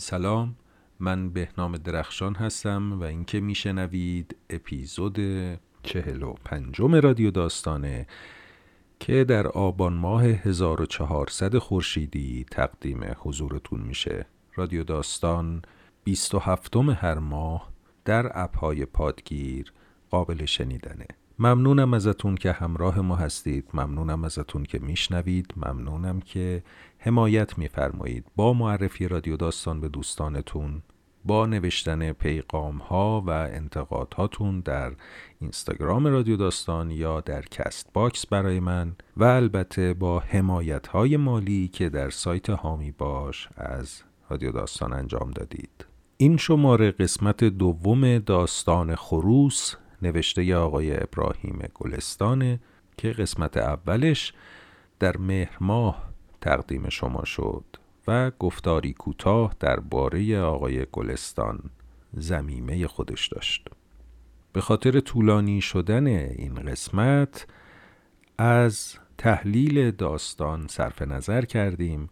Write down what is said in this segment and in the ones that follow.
سلام من بهنام درخشان هستم و اینکه میشنوید اپیزود چهل و پنجم رادیو داستانه که در آبان ماه 1400 خورشیدی تقدیم حضورتون میشه. رادیو داستان 27 هر ماه در اپهای پادگیر قابل شنیدنه. ممنونم ازتون که همراه ما هستید. ممنونم ازتون که میشنوید. ممنونم که حمایت میفرمایید. با معرفی رادیو داستان به دوستانتون با نوشتن پیغام ها و انتقاداتون در اینستاگرام رادیو داستان یا در Castbox برای من و البته با حمایت های مالی که در سایت حامی باش از رادیو داستان انجام دادید. این شماره قسمت دوم داستان خروس نوشته آقای ابراهیم گلستانه که قسمت اولش در مهر ماه تقدیم شما شد و گفتاری کوتاه درباره آقای گلستان زمیمه خودش داشت. به خاطر طولانی شدن این قسمت از تحلیل داستان صرف نظر کردیم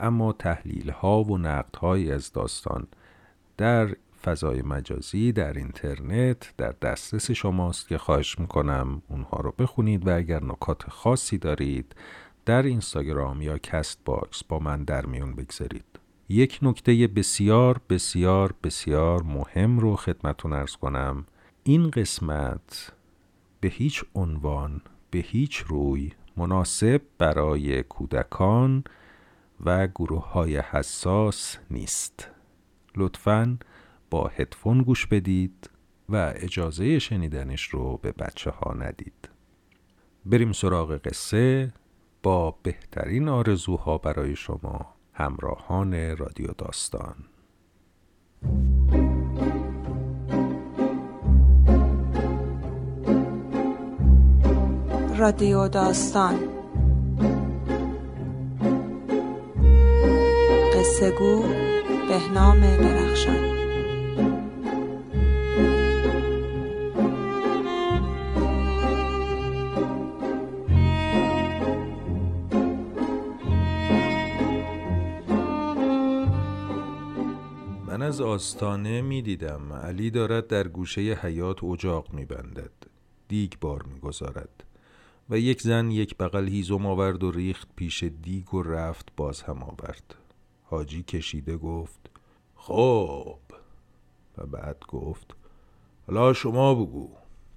اما تحلیل ها و نقد های از داستان در فضای مجازی در اینترنت در دسترس شماست که خواهش می‌کنم اونها رو بخونید و اگر نکات خاصی دارید در اینستاگرام یا Castbox با من در میون بگذارید. یک نکته بسیار بسیار بسیار مهم رو خدمتون عرض کنم. این قسمت به هیچ عنوان به هیچ روی مناسب برای کودکان و گروه های حساس نیست. لطفاً با هدفون گوش بدید و اجازه شنیدنش رو به بچه ها ندید. بریم سراغ قصه با بهترین آرزوها برای شما همراهان رادیو داستان. رادیو داستان. قصه گو بهنام درخشان. از آستانه می دیدم علی دارد در گوشه حیات اجاق می بندد دیگ بار می گذارد و یک زن یک بغل هیزم آورد و ریخت پیش دیگ و رفت باز هم آورد. حاجی کشیده گفت خب. و بعد گفت حالا شما بگو.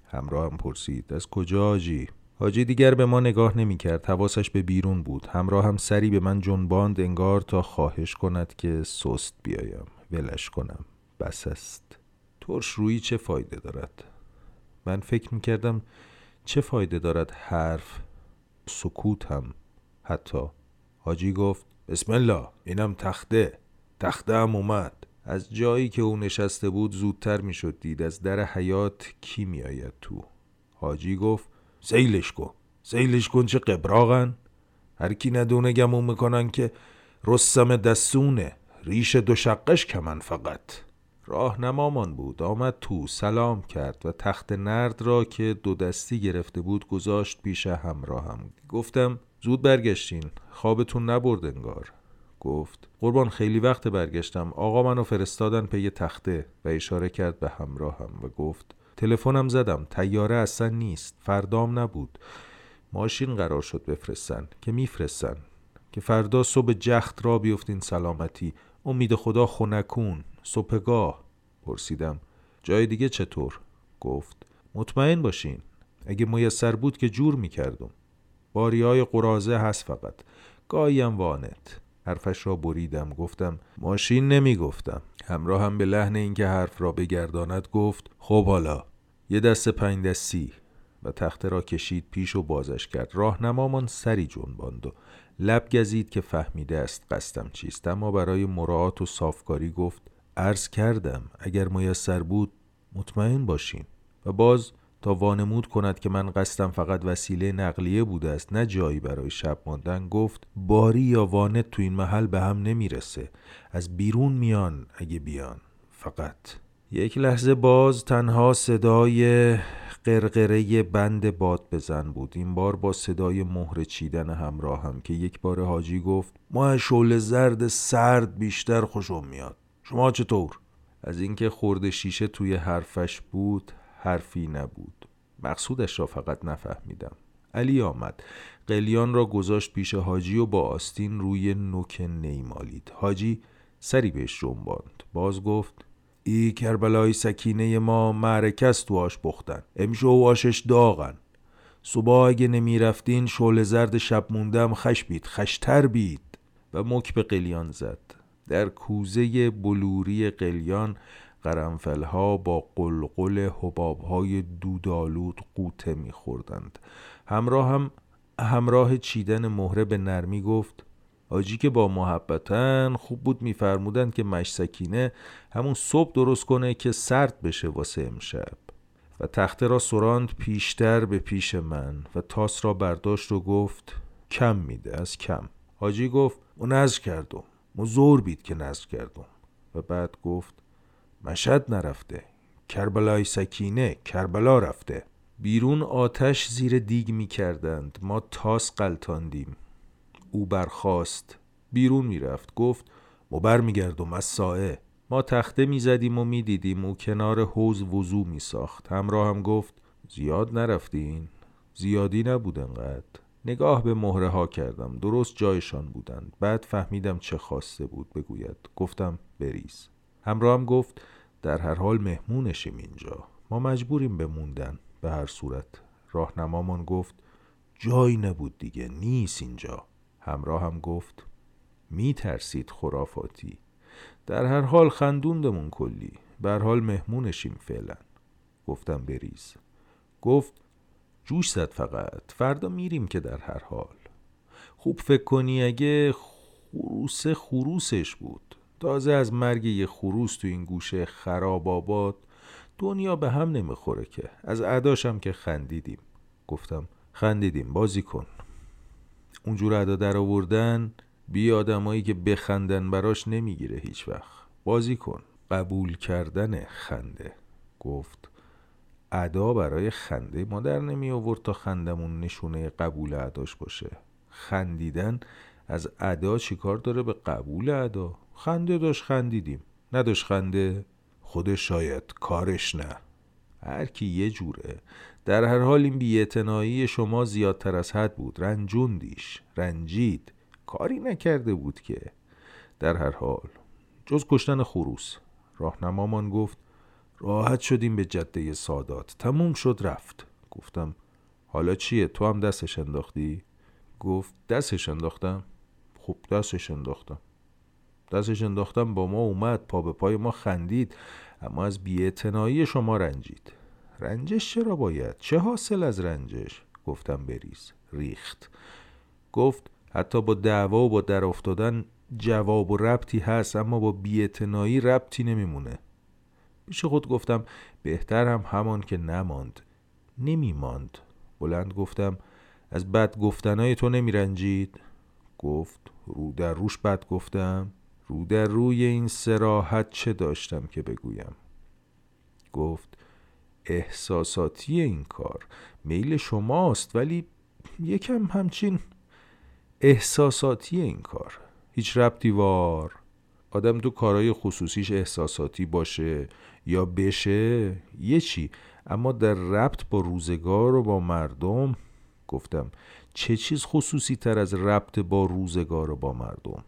همراه هم پرسید از کجا حاجی؟ حاجی دیگر به ما نگاه نمی کرد حواسش به بیرون بود. همراه هم سری به من جنباند انگار تا خواهش کند که سست بیایم. ولش کنم. بس است. ترش روی چه فایده دارد؟ من فکر می‌کردم چه فایده دارد حرف؟ سکوت هم. حتی حاجی گفت بسم الله اینم تخته. تخته هم اومد. از جایی که او نشسته بود زودتر می‌شد دید از در حیات کی میآید تو. حاجی گفت سیلش کن. سیلش کن چه قبراغن. هر کی ندونه گمون می‌کنن که رستم دستونه. ریش دو شقش کمن فقط. راه نمامان بود آمد تو سلام کرد و تخت نرد را که دو دستی گرفته بود گذاشت پیش همراهم. گفتم زود برگشتین خوابتون نبرد انگار. گفت قربان خیلی وقت برگشتم. آقا منو فرستادن پی تخته و اشاره کرد به همراهم و گفت تلفنم زدم تیاره اصلا نیست فردام نبود. ماشین قرار شد بفرستن که میفرستن که فردا صبح جخت را بیفتین سلامتی. امید خدا خونکون صبحگاه. پرسیدم جای دیگه چطور؟ گفت مطمئن باشین اگه میسر بود که جور می‌کردم. باری های قرازه هست فقط. گاهیم وانت. حرفش را بریدم گفتم ماشین نمی‌گفتم. همراه هم به لحن اینکه حرف را بگرداند گفت خب حالا. یه دست پنج دستی. و تخته را کشید پیش و بازش کرد. راهنمامان سری جنباند و لب گزید که فهمیده است قصدم چیست. اما برای مراعات و صافکاری گفت عرض کردم اگر میسر بود مطمئن باشین. و باز تا وانمود کند که من قصدم فقط وسیله نقلیه بوده است نه جایی برای شب ماندن گفت باری یا وانت تو این محل به هم نمی‌رسه. از بیرون میان اگه بیان فقط. یک لحظه باز تنها صدای قرقره بند باد بزن بود. این بار با صدای مهر چیدن همراه هم که یک بار حاجی گفت ما شعله زرد سرد بیشتر خوشم میاد. شما چطور؟ از اینکه خورده شیشه توی حرفش بود حرفی نبود. مقصودش را فقط نفهمیدم. علی آمد. قلیان را گذاشت پیش حاجی و با آستین روی نوک نیمالید. حاجی سری بهش جنباند. باز گفت ای کربلای سکینه ما معرکه است تو آش بختن امشو و آشش داغن. صبح اگه نمی رفتین شعله زرد شب موندم خش بید خشتر بید. و مک به قلیان زد. در کوزه بلوری قلیان قرنفلها با قلقل حبابهای دودالود قوطه میخوردند. همراه هم همراه چیدن مهره به نرمی گفت آجی که با محبتن خوب بود میفرمودند که مشسکینه همون صبح درست کنه که سرد بشه واسه امشب. و تخته را سراند پیشتر به پیش من و تاس را برداشت و گفت کم میده از کم. حاجی گفت او نزد کردم. مو زور بید که نزد کردم. و بعد گفت مشد نرفته. کربلای سکینه کربلا رفته. بیرون آتش زیر دیگ می کردند ما تاس قلتاندیم او برخاست. بیرون می‌رفت. گفت ما برمیگردم از سایه ما تخته می‌زدیم و می‌دیدیم او کنار حوز وضو می ساخت همراه هم گفت زیاد نرفتین. زیادی نبود انقدر. نگاه به مهره ها کردم. درست جایشان بودند. بعد فهمیدم چه خواسته بود بگوید. گفتم بریز. همراه هم گفت در هر حال مهمونشیم اینجا. ما مجبوریم بموندن. به هر صورت. راهنمامان گفت جایی نبود دیگه. نیست اینجا. همراه هم گفت می ترسید خرافاتی. در هر حال خندوندمون کلی. بر حال مهمونشیم فعلا. گفتم بریز گفت جوش زد فقط. فردا میریم که در هر حال. خوب فکر کنی اگه خروس خروسش بود. تازه از مرگ یه خروس تو این گوشه خراب آباد دنیا به هم نمی‌خوره که. از عداشم که خندیدیم. گفتم خندیدیم بازی کن. اونجور ادا در آوردن بی آدمایی که بخندن براش نمی‌گیره هیچ وقت. بازی کن. قبول کردن خنده. گفت ادا برای خنده ما در نمی آورد تا خندمون نشونه قبول اداش باشه. خندیدن از ادا چیکار داره به قبول ادا؟ خنده داشت خندیدیم. نداشت خنده؟ خودش شاید کارش نه. هر کی یه جوره در هر حال این بیعتنائی شما زیادتر از حد بود. رنجوندیش رنجید. کاری نکرده بود که. در هر حال. جز کشتن خروس. راهنمامان گفت راحت شدیم به جده سادات. تموم شد رفت. گفتم حالا چیه؟ تو هم دستش انداختی؟ گفت دستش انداختم. خب دستش انداختم. دستش انداختم با ما اومد پا به پای ما خندید. اما از بیعتنائی شما رنجید. رنجش چرا باید؟ چه حاصل از رنجش؟ گفتم بریز. ریخت. گفت حتی با دعوا و با در افتادن جواب و ربطی هست اما با بیعتنائی ربطی نمیمونه. پیش خود گفتم بهتر هم همان که نماند. نمیماند. بلند گفتم از بد گفتنای تو نمیرنجید؟ گفت رو در روش بد گفتم. رو در روی این سراحت چه داشتم که بگویم؟ گفت احساساتی این کار. میل شماست ولی یکم همچین احساساتی این کار. هیچ ربطی وار. آدم تو کارهای خصوصیش احساساتی باشه یا بشه یه چی. اما در ربط با روزگار و با مردم گفتم چه چیز خصوصی تر از ربط با روزگار و با مردم؟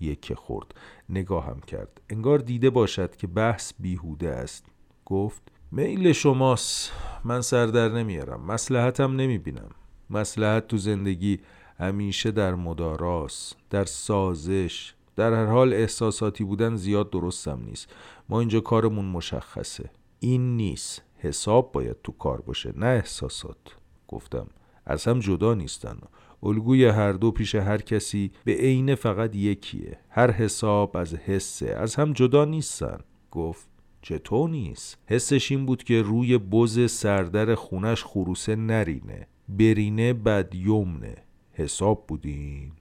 یک خورد. نگاهم کرد. انگار دیده باشد که بحث بیهوده است. گفت میل شماست. من سردر نمیارم. مسلحتم نمی‌بینم. مسلحت تو زندگی همیشه در مداراس در سازش. در هر حال احساساتی بودن زیاد درستم نیست. ما اینجا کارمون مشخصه. این نیست. حساب باید تو کار باشه نه احساسات. گفتم از هم جدا نیستن. الگوی هر دو پیش هر کسی به عینه فقط یکیه. هر حساب از حسه. از هم جدا نیستن. گفت چطور نیست؟ حسش این بود که روی بز سردر خونش خروسه نرینه. برینه بد یمنه. حساب بودین.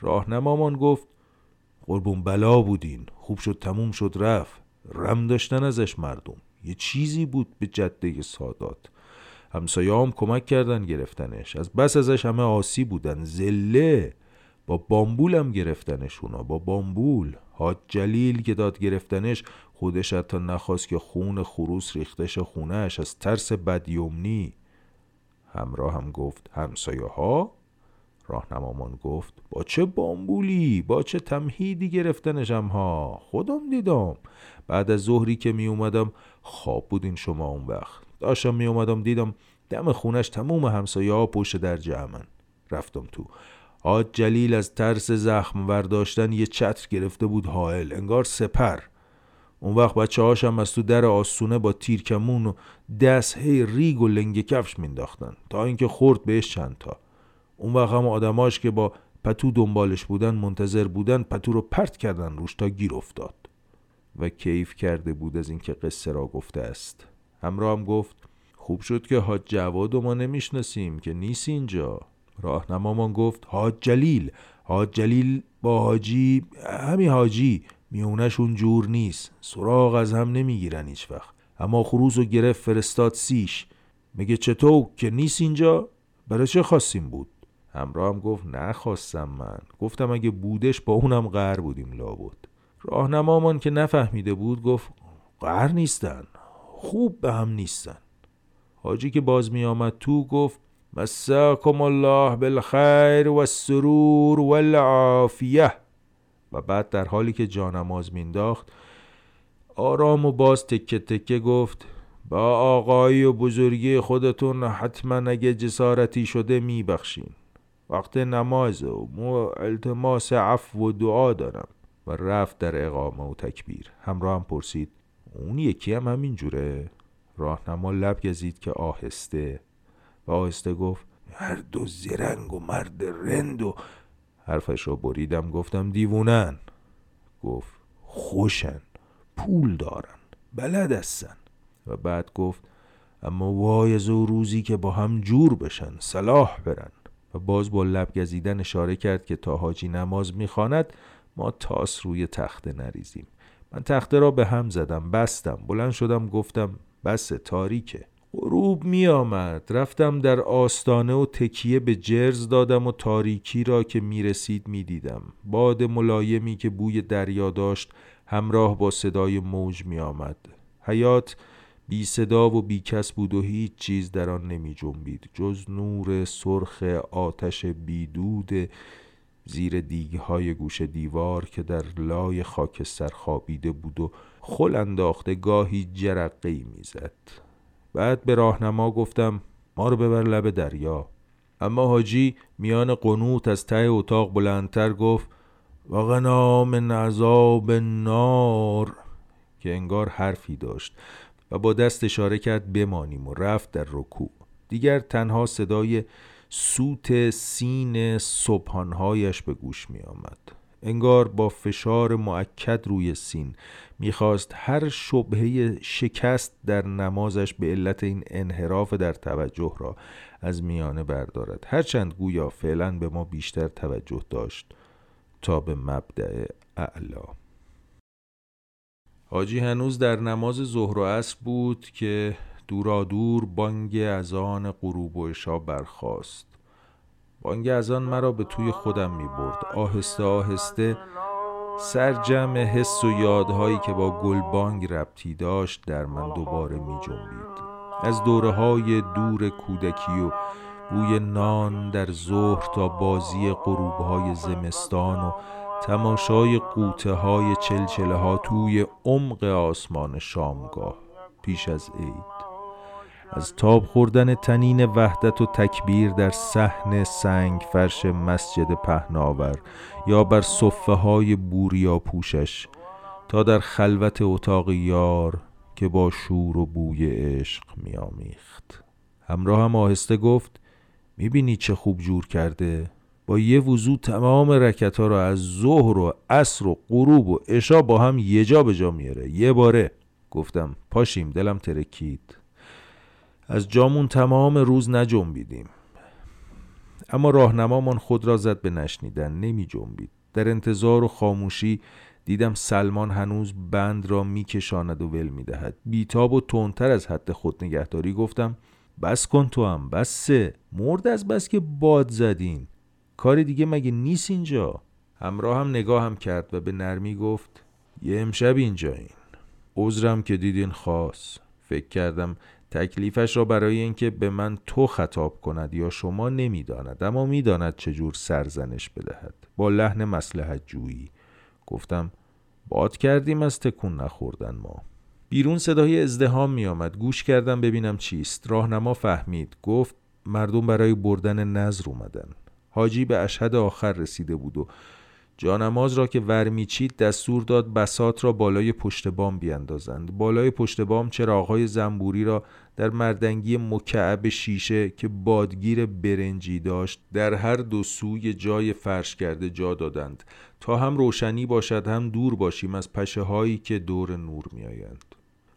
راهنمامان گفت قربون بلا بودین. خوب شد تموم شد رفت. رم داشتن ازش مردم. یه چیزی بود به جده سادات. همسایه هم کمک کردن گرفتنش. از بس ازش همه آسی بودن. زله. با بامبول هم گرفتنشونا با بامبول. حاج جلیل که داد گرفتنش خودش حتی نخواست که خون خروس ریختش خونهش از ترس بدیومنی همراه هم گفت همسایه ها راهنمامان گفت با چه بامبولی؟ با چه تمهیدی گرفتنشم ها خودم دیدم. بعد از ظهری که می اومدم خواب بودین شما اون وقت. داشتم می اومدم دیدم دم خونش تموم همسایه ها پشت در جمعن. رفتم تو. حاج جلیل از ترس زخم ورداشتن یه چتر گرفته بود حائل. انگار سپر. اون وقت بچه هاشم از تو در آسونه با تیرکمون و دست هی ریگ و لنگ کفش مینداختن تا اینکه خورد بهش چند تا. اون وقت هم آدماش که با پتو دنبالش بودن منتظر بودن پتو رو پرت کردن روش تا گیر افتاد. و کیف کرده بود از اینکه قصه را گفته است. همراه هم گفت خوب شد که حاج جواد و ما نمی‌شناسیم که نیست اینجا. راهنمامان گفت حاج جلیل حاج جلیل با حاجی همی حاجی میونشون جور نیست. سراغ از هم نمی‌گیرن هیچ وقت اما خروز و گرفت فرستاد سیش. میگه چطور که نیست اینجا؟ برای چه خواستیم بود؟ همراه هم گفت نخواستم من. گفتم اگه بودش با اونم قهر بودیم لابد. راهنمامان که نفهمیده بود گفت قهر نیستن. خوب به هم نیستن. حاجی که باز می آمد تو گفت مساکم الله بالخیر و السرور والعافیه و بعد در حالی که جانماز مینداخت آرام و باز تکه تکه گفت با آقایی و بزرگی خودتون حتما اگه جسارتی شده میبخشین. وقت نماز و مو التماس عفو و دعا دارم. و رفت در اقامه و تکبیر. همراه هم پرسید اون یکی هم همین جوره؟ راهنما لب گزید که آهسته. و آهسته گفت مرد و زرنگ و مرد رند و حرفش رو بریدم گفتم دیوونن. گفت خوشن پول دارن بلد هستن. و بعد گفت اما وای از او روزی که با هم جور بشن صلاح برن. و باز با لب گزیدن اشاره کرد که تا حاجی نماز می‌خواند ما تاس روی تخته نریزیم. من تخته را به هم زدم بستم بلند شدم گفتم بس تاریکه. غروب می آمد رفتم در آستانه و تکیه به جرز دادم و تاریکی را که می رسید می دیدم باد ملایمی که بوی دریا داشت همراه با صدای موج می آمد حیات بی صدا و بی کس بود و هیچ چیز در آن نمی جنبید جز نور سرخ آتش بیدود زیر دیگهای گوش دیوار که در لای خاکستر خوابیده بود و خل انداخته گاهی جرقه می‌زد. بعد به راهنما گفتم ما رو ببر لب دریا. اما حاجی میان قنوت از ته اتاق بلندتر گفت و من عذاب نار که انگار حرفی داشت و با دست اشاره کرد بمانیم و رفت در رکوع. دیگر تنها صدای سوت سین صبحانهایش به گوش می آمد انگار با فشار معکد روی سین. می‌خواست هر شبهه شکست در نمازش به علت این انحراف در توجه را از میانه بردارد. هرچند گویا فعلا به ما بیشتر توجه داشت تا به مبدع اعلا حاجی هنوز در نماز ظهر و عصر بود که دورا دور بانگ از آن غروب و عشا برخاست. بانگ از آن مرا به توی خودم می برد آهسته آهسته سرجم حس و یادهایی که با گلبانگ ربطی داشت در من دوباره می جنبید از دوره های دور کودکی و بوی نان در ظهر تا بازی غروب های زمستان و تماشای قوطه های چلچله ها توی عمق آسمان شامگاه پیش از عید. از تاب خوردن تنین وحدت و تکبیر در صحن سنگ فرش مسجد پهناور یا بر صفه های بوریا پوشش تا در خلوت اتاق یار که با شور و بوی عشق میامیخت همراه هم آهسته گفت می‌بینی چه خوب جور کرده؟ با یه وضو تمام رکت ها را از ظهر و عصر و غروب و عشا با هم یه جا به جا میاره. یه باره. گفتم پاشیم دلم ترکید. از جامون تمام روز نجنبیدیم. اما راهنمامان خود را زد به نشنیدن نمی جنبید. در انتظار و خاموشی دیدم سلمان هنوز بند را میکشاند و ول می‌دهد بیتاب و تندتر از حد خود نگهداری گفتم بس کن تو هم بسه. مرد از بس که باد زدین. کاری دیگه مگه نیست اینجا? همراه هم نگاه هم کرد و به نرمی گفت یه امشب اینجا این عذرم که دیدین خاص. فکر کردم تکلیفش را برای اینکه به من تو خطاب کند یا شما نمی‌داند اما می‌داند چجور سرزنش بدهد. با لحن مسلحت جویی گفتم باد کردیم از تکون نخوردن ما. بیرون صدای ازدهام می آمد گوش کردم ببینم چیست. راهنما فهمید. گفت مردم برای بردن نظر اومدن. حاجی به اشهد آخر رسیده بود و جانماز را که ورمیچید دستور داد بسات را بالای پشت بام بیاندازند بالای پشت بام چراغهای زنبوری را در مردنگی مکعب شیشه که بادگیر برنجی داشت در هر دو سوی جای فرش کرده جا دادند. تا هم روشنی باشد هم دور باشیم از پشه هایی که دور نور میآیند.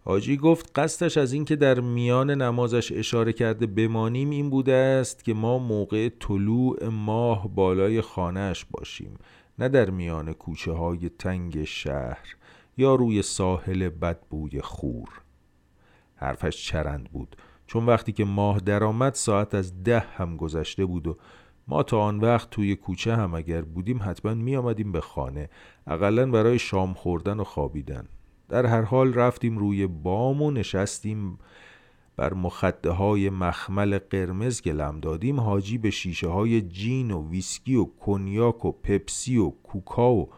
حاجی گفت قصدش از اینکه در میان نمازش اشاره کرده بمانیم این بوده است که ما موقع طلوع ماه بالای خانهش باشیم. نه در میان کوچه های تنگ شهر یا روی ساحل بدبوی خور. حرفش چرند بود. چون وقتی که ماه درآمد ساعت از ده هم گذشته بود و ما تا آن وقت توی کوچه هم اگر بودیم حتما می آمدیم به خانه. اقلا برای شام خوردن و خوابیدن. در هر حال رفتیم روی بام و نشستیم بر مخده های مخمل قرمز که لم دادیم حاجی به شیشه های جین و ویسکی و کنیاک و پپسی و کوکا و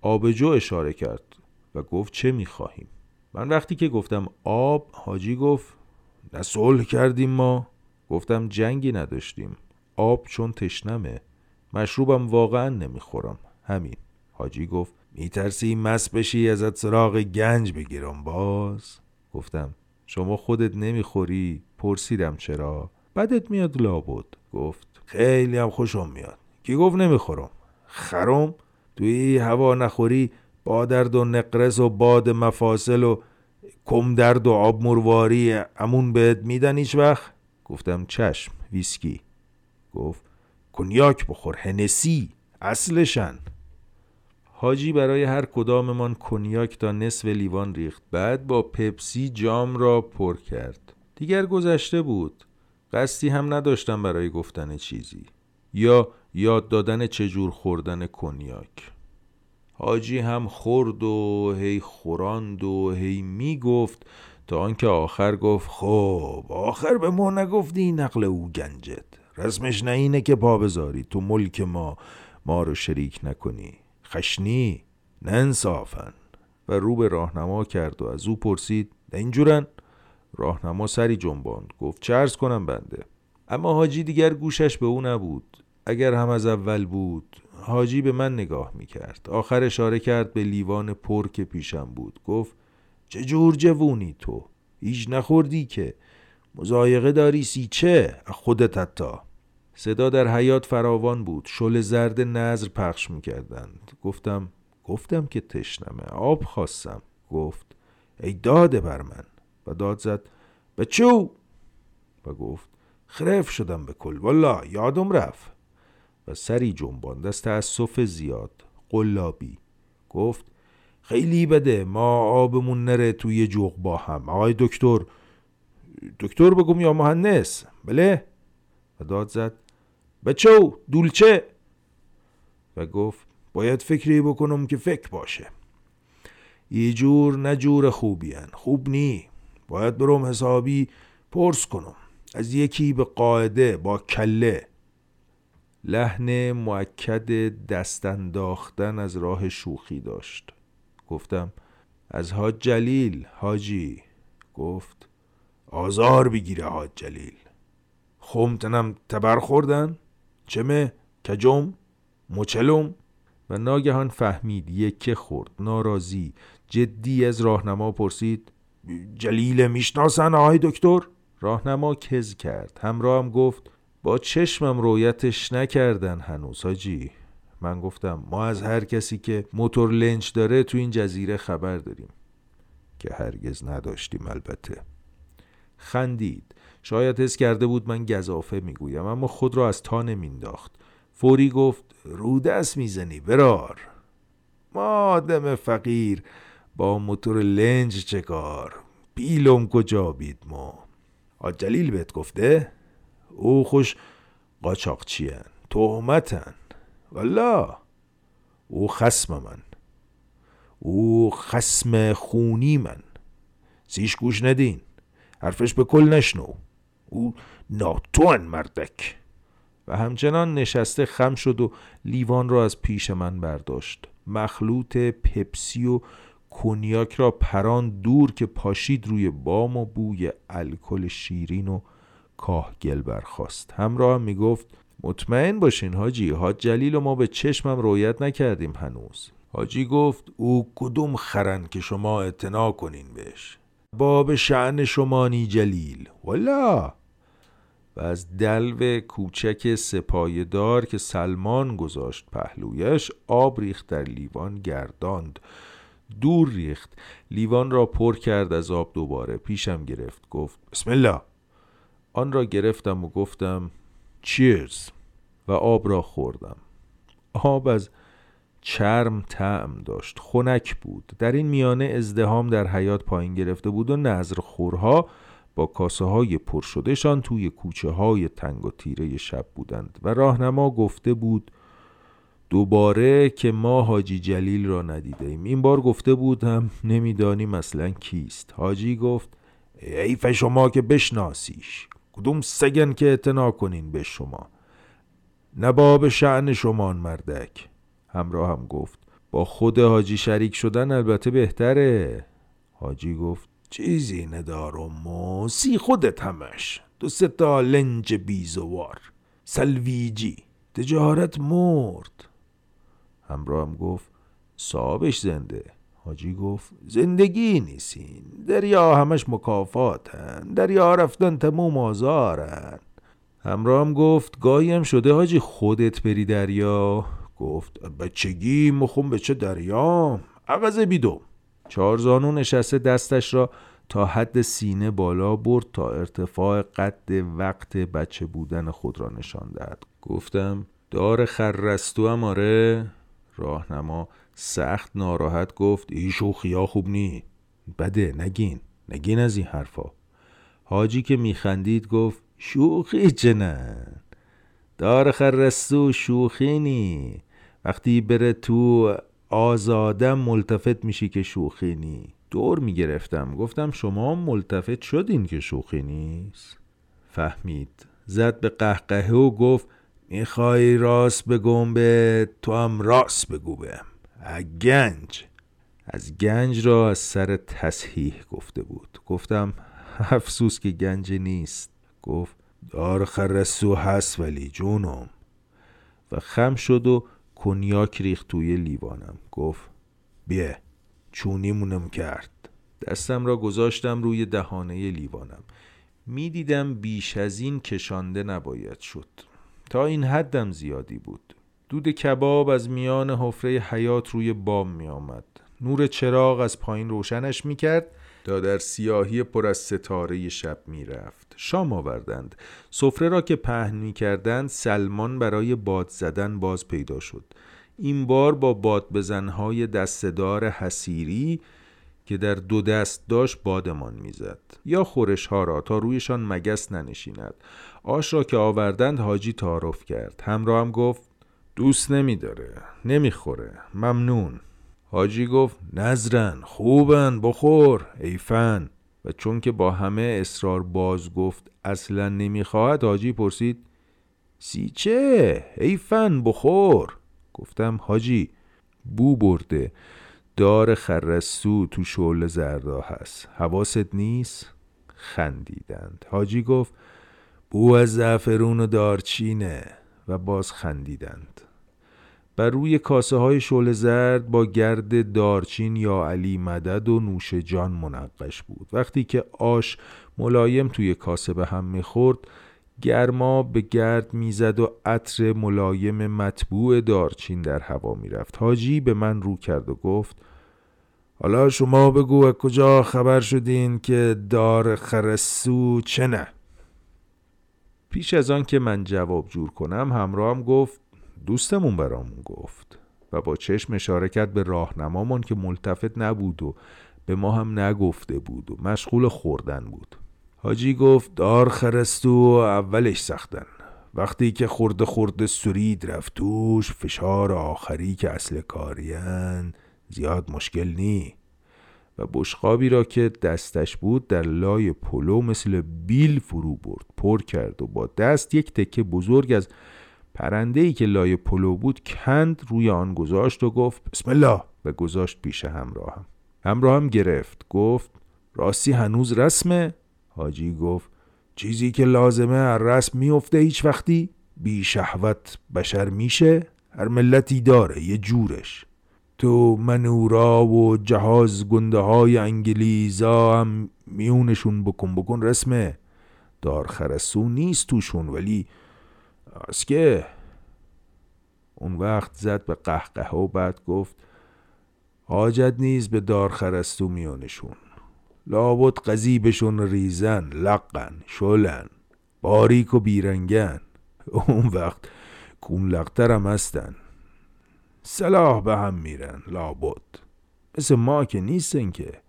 آبجو اشاره کرد و گفت چه می‌خواهیم من وقتی که گفتم آب حاجی گفت نه صلح کردیم ما. گفتم جنگی نداشتیم. آب چون تشنمه مشروبم واقعا نمی‌خورم همین. حاجی گفت میترسی مس بشی ازت سراغ گنج بگیرم باز؟ گفتم شما خودت نمی‌خوری؟ پرسیدم چرا. بدت میاد لابد. گفت خیلی هم خوشم میاد. کی گفت نمی‌خورم؟ خرم؟ توی هوا نخوری با درد و نقرس و باد مفاصل و کم درد و آب مرواری امون بهت میدن هیچ وقت؟ گفتم چشم ویسکی. گفت کنیاک بخور هنسی اصلشن. حاجی برای هر کداممان کنیاک تا نصف لیوان ریخت. بعد با پپسی جام را پر کرد. دیگر گذشته بود. قصدی هم نداشتم برای گفتن چیزی. یا یاد دادن چجور خوردن کنیاک. حاجی هم خورد و هی خوراند و هی می‌گفت. تا آنکه آخر گفت خب آخر به ما نگفتی نقل او گنجت. رسمش نه اینه که پا بذاری. تو ملک ما ما رو شریک نکنی. خشنی نه انصافن و رو به راهنما کرد و از او پرسید نه اینجورن؟ راهنما سری جنباند گفت چرز کنم بنده. اما حاجی دیگر گوشش به او نبود. اگر هم از اول بود حاجی به من نگاه می کرد آخر اشاره کرد به لیوان پر که پیشم بود. گفت چه جور جوونی تو؟ هیچ نخوردی که؟ مزایقه داری سی چه؟ خودت حتی. صدا در حیات فراوان بود. شل زرد نظر پخش می‌کردند. گفتم گفتم که تشنمه. آب خواستم. گفت ای داده بر من. و داد زد به چو و گفت خرف شدم به کل. والا یادم رفت. و سری جنباند. از تأسف زیاد. قلابی. گفت خیلی بده. ما آبمون نره توی جوغ با هم. آقای دکتر دکتر بگم یا مهندس. بله؟ و داد زد بچو دولچه. و گفت باید فکری بکنم که فکر باشه. یه جور نه جور خوبی خوب نی. باید برم حسابی پرس کنم. از یکی به قاعده با کله. لحن معکد دست انداختن از راه شوخی داشت. گفتم از حاج جلیل حاجی. گفت آزار بگیره حاج جلیل. خمتنم تبر خوردن؟ چمه کجم مچلم. و ناگهان فهمید یکه خورد. ناراضی جدی از راهنما پرسید. جلیل می‌شناسن آقای دکتر؟ راهنما کز کرد. همراه هم گفت با چشمم رویتش نکردن هنوز حاجی. من گفتم ما از هر کسی که موتور لنچ داره تو این جزیره خبر داریم. که هرگز نداشتیم البته. خندید. شاید حس کرده بود من گذافه می‌گویم اما خود را از تا نمینداخت فوری گفت رو دست می‌زنی برار. ما آدم فقیر با موتور لنج چه کار؟ پیلم کجا بید ما. آجلیل بهت گفته؟ او خوش قاچاقچیان تهمتن. والا او خسم من. او خسم خونی من. سیش گوش ندین. حرفش به کل نشنو. او ناتوان مردک. و همچنان نشسته خم شد و لیوان را از پیش من برداشت. مخلوط پپسی و کنیاک را پران دور که پاشید روی بام و بوی الکل شیرین و کاهگل برخواست همراه هم می‌گفت مطمئن باشین حاجی حاج جلیل و ما به چشمم رویت نکردیم هنوز. حاجی گفت او کدوم خرن که شما اعتنا کنین بهش؟ باب شعن شمانی جلیل. والا و از دلو کوچک سپایدار که سلمان گذاشت پهلویش آب ریخت در لیوان گرداند. دور ریخت. لیوان را پر کرد از آب دوباره پیشم گرفت. گفت بسم الله. آن را گرفتم و گفتم چیرز و آب را خوردم. آب از چرم تعم داشت. خنک بود. در این میانه ازدهام در حیات پایین گرفته بود و نظر خورها با کاسه های پر شدهشان توی کوچه های تنگ و تیره شب بودند و راهنما گفته بود دوباره که ما حاجی جلیل را ندیده ایم این بار گفته بودم نمی‌دانیم اصلا کیست. حاجی گفت ایف شما که بشناسیش کدوم سگن که اعتنا کنین به شما؟ نباب شعن شمان مردک. همراه هم گفت با خود حاجی شریک شدن البته بهتره. حاجی گفت چیزی ندارم و سی خودت همش. دو سه تا لنج بیزوار. سلویجی. تجارت مرد. همراه هم گفت صاحبش زنده. حاجی گفت زندگی نیستین دریا همش مکافاتن. دریا رفتن تموم آزارن. همراه هم گفت گاهی هم شده حاجی خودت بری دریا. گفت بچگی مخون به چه دریا عوض بیدو چارزانو نشسته دستش را تا حد سینه بالا برد تا ارتفاع قد وقت بچه بودن خود را نشان دهد. گفتم دار خرستو هم آره. راهنما سخت ناراحت گفت شوخیا خوب نی. بده نگین نگین از این حرفا. حاجی که میخندید گفت شوخی چنن دار خرستو شوخی نی. وقتی بره تو آزادم ملتفت میشی که شوخی نی. دور می‌گرفتم. گفتم شما ملتفت شدین که شوخی نیست. فهمید. زد به قهقهه و گفت می‌خوای راست بگم به تو هم راست بگو بهم. گنج. از گنج را از سر تصحیح گفته بود. گفتم افسوس که گنج نیست. گفت دار خرسو هست ولی جونم. و خم شد و کنیاک ریخت توی لیوانم. گفت بیه چونیمونم کرد. دستم را گذاشتم روی دهانه لیوانم. می‌دیدم بیش از این کشانده نباید شد. تا این حدم زیادی بود. دود کباب از میان حفره حیات روی بام می آمد. نور چراغ از پایین روشنش می کرد تا در سیاهی پر از ستاره شب می رفت. شام آوردند. سفره را که پهن می کردند سلمان برای باد زدن باز پیدا شد. این بار با باد بزنهای دستدار حسیری که در دو دست داشت بادمان می‌زد یا خورش ها را تا رویشان مگس ننشیند آش را که آوردند حاجی تعارف کرد همراه هم گفت دوست نمیداره نمی‌خوره ممنون حاجی گفت نظرن خوبن بخور ایفن و چون که با همه اصرار باز گفت اصلا نمی‌خواهد حاجی پرسید سیچه ایفن بخور. گفتم حاجی بو برده. دار خرسو تو شعل زردا هست. حواست نیست؟ خندیدند. حاجی گفت بو از زعفرون و دارچینه. و باز خندیدند. بر روی کاسه های شل زرد با گرد دارچین یا علی مدد و نوش جان منقش بود. وقتی که آش ملایم توی کاسه به هم می‌خورد گرما به گرد می‌زد و عطر ملایم مطبوع دارچین در هوا می‌رفت. حاجی به من رو کرد و گفت حالا شما بگو کجا خبر شدین که دار خرسو چه نه؟ پیش از آن که من جواب جور کنم همراهم گفت دوستمون برامون گفت و با چشم اشاره کرد به راهنمامان که ملتفت نبود و به ما هم نگفته بود و مشغول خوردن بود. حاجی گفت دار خرستو اولش سختن. وقتی که خورده خورده سرید رفتوش فشار آخری که اصل کارین زیاد مشکل نی. و بشقابی را که دستش بود در لای پلو مثل بیل فرو برد پر کرد و با دست یک تکه بزرگ از پرنده ای که لای پلو بود کند روی آن گذاشت و گفت بسم الله. و گذاشت پیش همراهم. همراهم گرفت گفت راستی هنوز رسمه؟ حاجی گفت چیزی که لازمه هر رسم میفته هیچ وقتی؟ بی شهوت بشر میشه هر ملتی داره یه جورش. تو منورا و جهاز گنده های انگلیزا هم میونشون بکن بکن رسمه. دار خرسو نیست توشون ولی که اون وقت زد به قهقه و بعد گفت حاجت نیز به دار خرستو میونشون لابد قذیبشون ریزن لقن شلن باریک و بیرنگن. اون وقت کون لقترم هستن. صلاح به هم میرن لابد. مثل ما که نیستن که.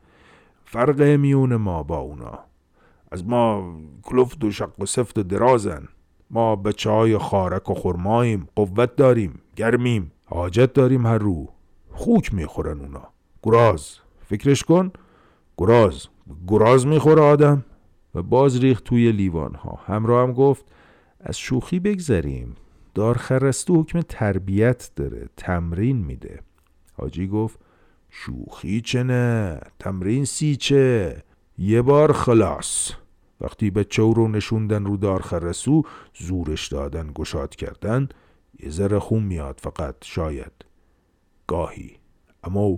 فرق میون ما با اونا. از ما کلفت و شق و سفت و درازن. ما به چای خارک و خرماییم قوت داریم گرمیم حاجت داریم هر رو. خوک می‌خورن اونا. گراز. فکرش کن. گراز. گراز می‌خوره آدم. و باز ریخت توی لیوان ها همراه هم گفت از شوخی بگذریم. دارخرستو حکم تربیت داره. تمرین میده. حاجی گفت شوخی چه نه؟ تمرین سی چه؟ یه بار خلاص. وقتی بچه رو نشوندن رو دارخرسو زورش دادن گشاد کردن یه ذره خون میاد فقط شاید. گاهی. اما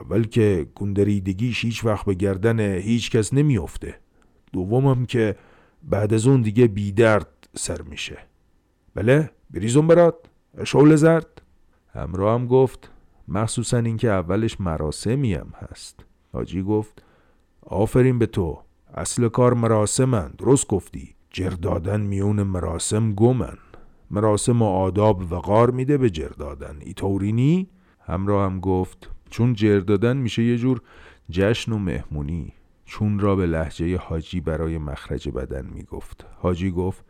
اول که گندریدگیش هیچ وقت به گردن هیچ کس نمیافته. دومم که بعد از اون دیگه بیدرد سر میشه. بله؟ بریزون برات. شول زرد. همراه هم گفت مخصوصا اینکه اولش مراسمی هم هست. حاجی گفت آفرین به تو. اصل کار مراسمن درست گفتی. جردادن میون مراسم گمن. مراسم و آداب وقار میده به جردادن ای طورینی همراه هم گفت چون جردادن میشه یه جور جشن و مهمونی. چون را به لحجه حاجی برای مخرج بدن می‌گفت. حاجی گفت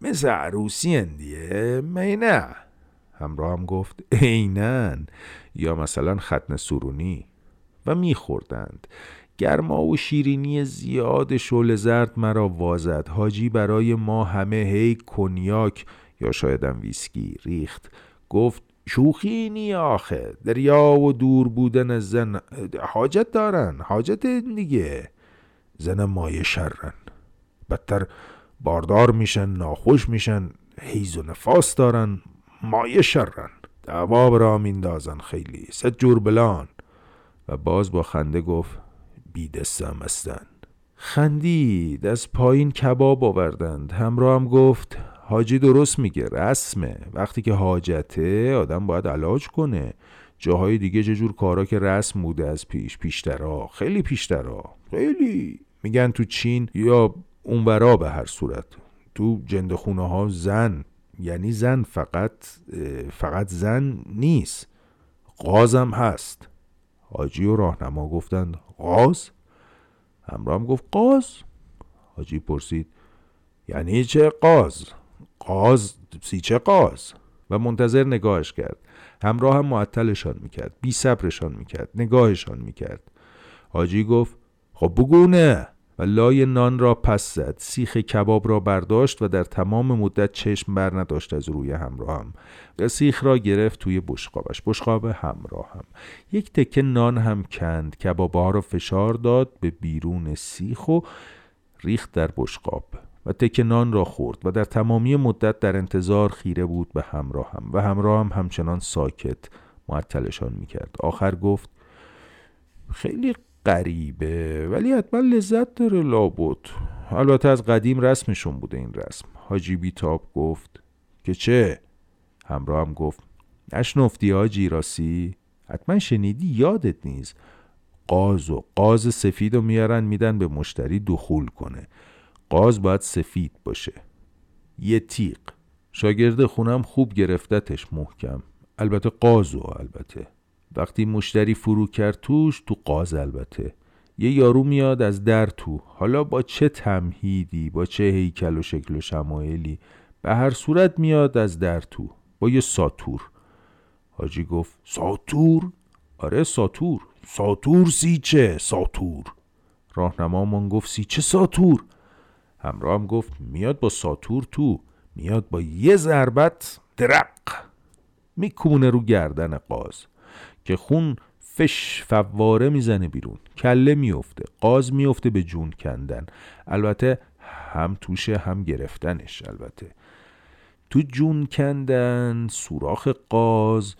مثل عروسی اندیه می نه. همراه هم گفت اینن یا مثلا ختن سرونی و میخوردند. گرما و شیرینی زیاد شل زرد مرا وازد. حاجی برای ما همه هی کنیاک یا شایدم ویسکی ریخت. گفت شوخی نی آخه دریا و دور بودن زن حاجت دارن حاجت دیگه. زن مایه شرن. بدتر باردار میشن ناخوش میشن حیز و نفاس دارن مایه شرن. دعوا را میندازن خیلی. ست جور بلان. و باز با خنده گفت بیدستم هستن خندید از پایین کباب آوردند. همراه هم گفت حاجی درست میگه رسمه. وقتی که حاجته آدم باید علاج کنه. جاهای دیگه جور کارا که رسم بوده از پیش پیشترا خیلی پیشترا. خیلی. میگن تو چین یا اونورا به هر صورت. تو جندخونه ها زن یعنی زن فقط فقط زن نیست. قازم هست. حاجی و راهنما گفتند قاز؟ همراه هم گفت قاز. حاجی پرسید یعنی چه قاز؟ قاز چه قاز؟ و منتظر نگاهش کرد. همراه هم معطلشان می‌کرد بی صبرشان می‌کرد نگاهشان می‌کرد. حاجی گفت خب بگونه لای نان را پس زد. سیخ کباب را برداشت و در تمام مدت چشم بر نداشت از روی همراهم. و سیخ را گرفت توی بشقابش. بشقاب همراهم. یک تکه نان هم کند. کباب ها را فشار داد به بیرون سیخ و ریخت در بشقاب و تکه نان را خورد و در تمامی مدت در انتظار خیره بود به همراهم و همراهم همچنان ساکت معطلشان می‌کرد. آخر گفت خیلی غریبه ولی حتما لذت داره لابد. البته از قدیم رسمشون بوده این رسم. حاجی بیتاب گفت که چه؟ همراه هم گفت نشنفتی حاجی راسی؟ حتما شنیدی؟ یادت نیست. قاز و قاز سفید رو میارن میدن به مشتری دخول کنه. قاز باید سفید باشه. یه تیق شاگرد خونم خوب گرفتتش محکم. البته قازو البته. وقتی مشتری فرو کرد توش تو قاز البته. یه یارو میاد از در تو. حالا با چه تمهیدی با چه هیکل و شکل و شمایلی؟ به هر صورت میاد از در تو. با یه ساتور. حاجی گفت ساتور؟ آره ساتور. ساتور سیچه ساتور. راهنمامان گفت سیچه ساتور؟ همراه هم گفت میاد با ساتور تو. میاد با یه ضربت درق. میکونه رو گردن قاز. که خون فش فواره می‌زنه بیرون. کله میفته قاز میفته به جون کندن. البته هم توشه هم گرفتنش البته. تو جون کندن سوراخ قاز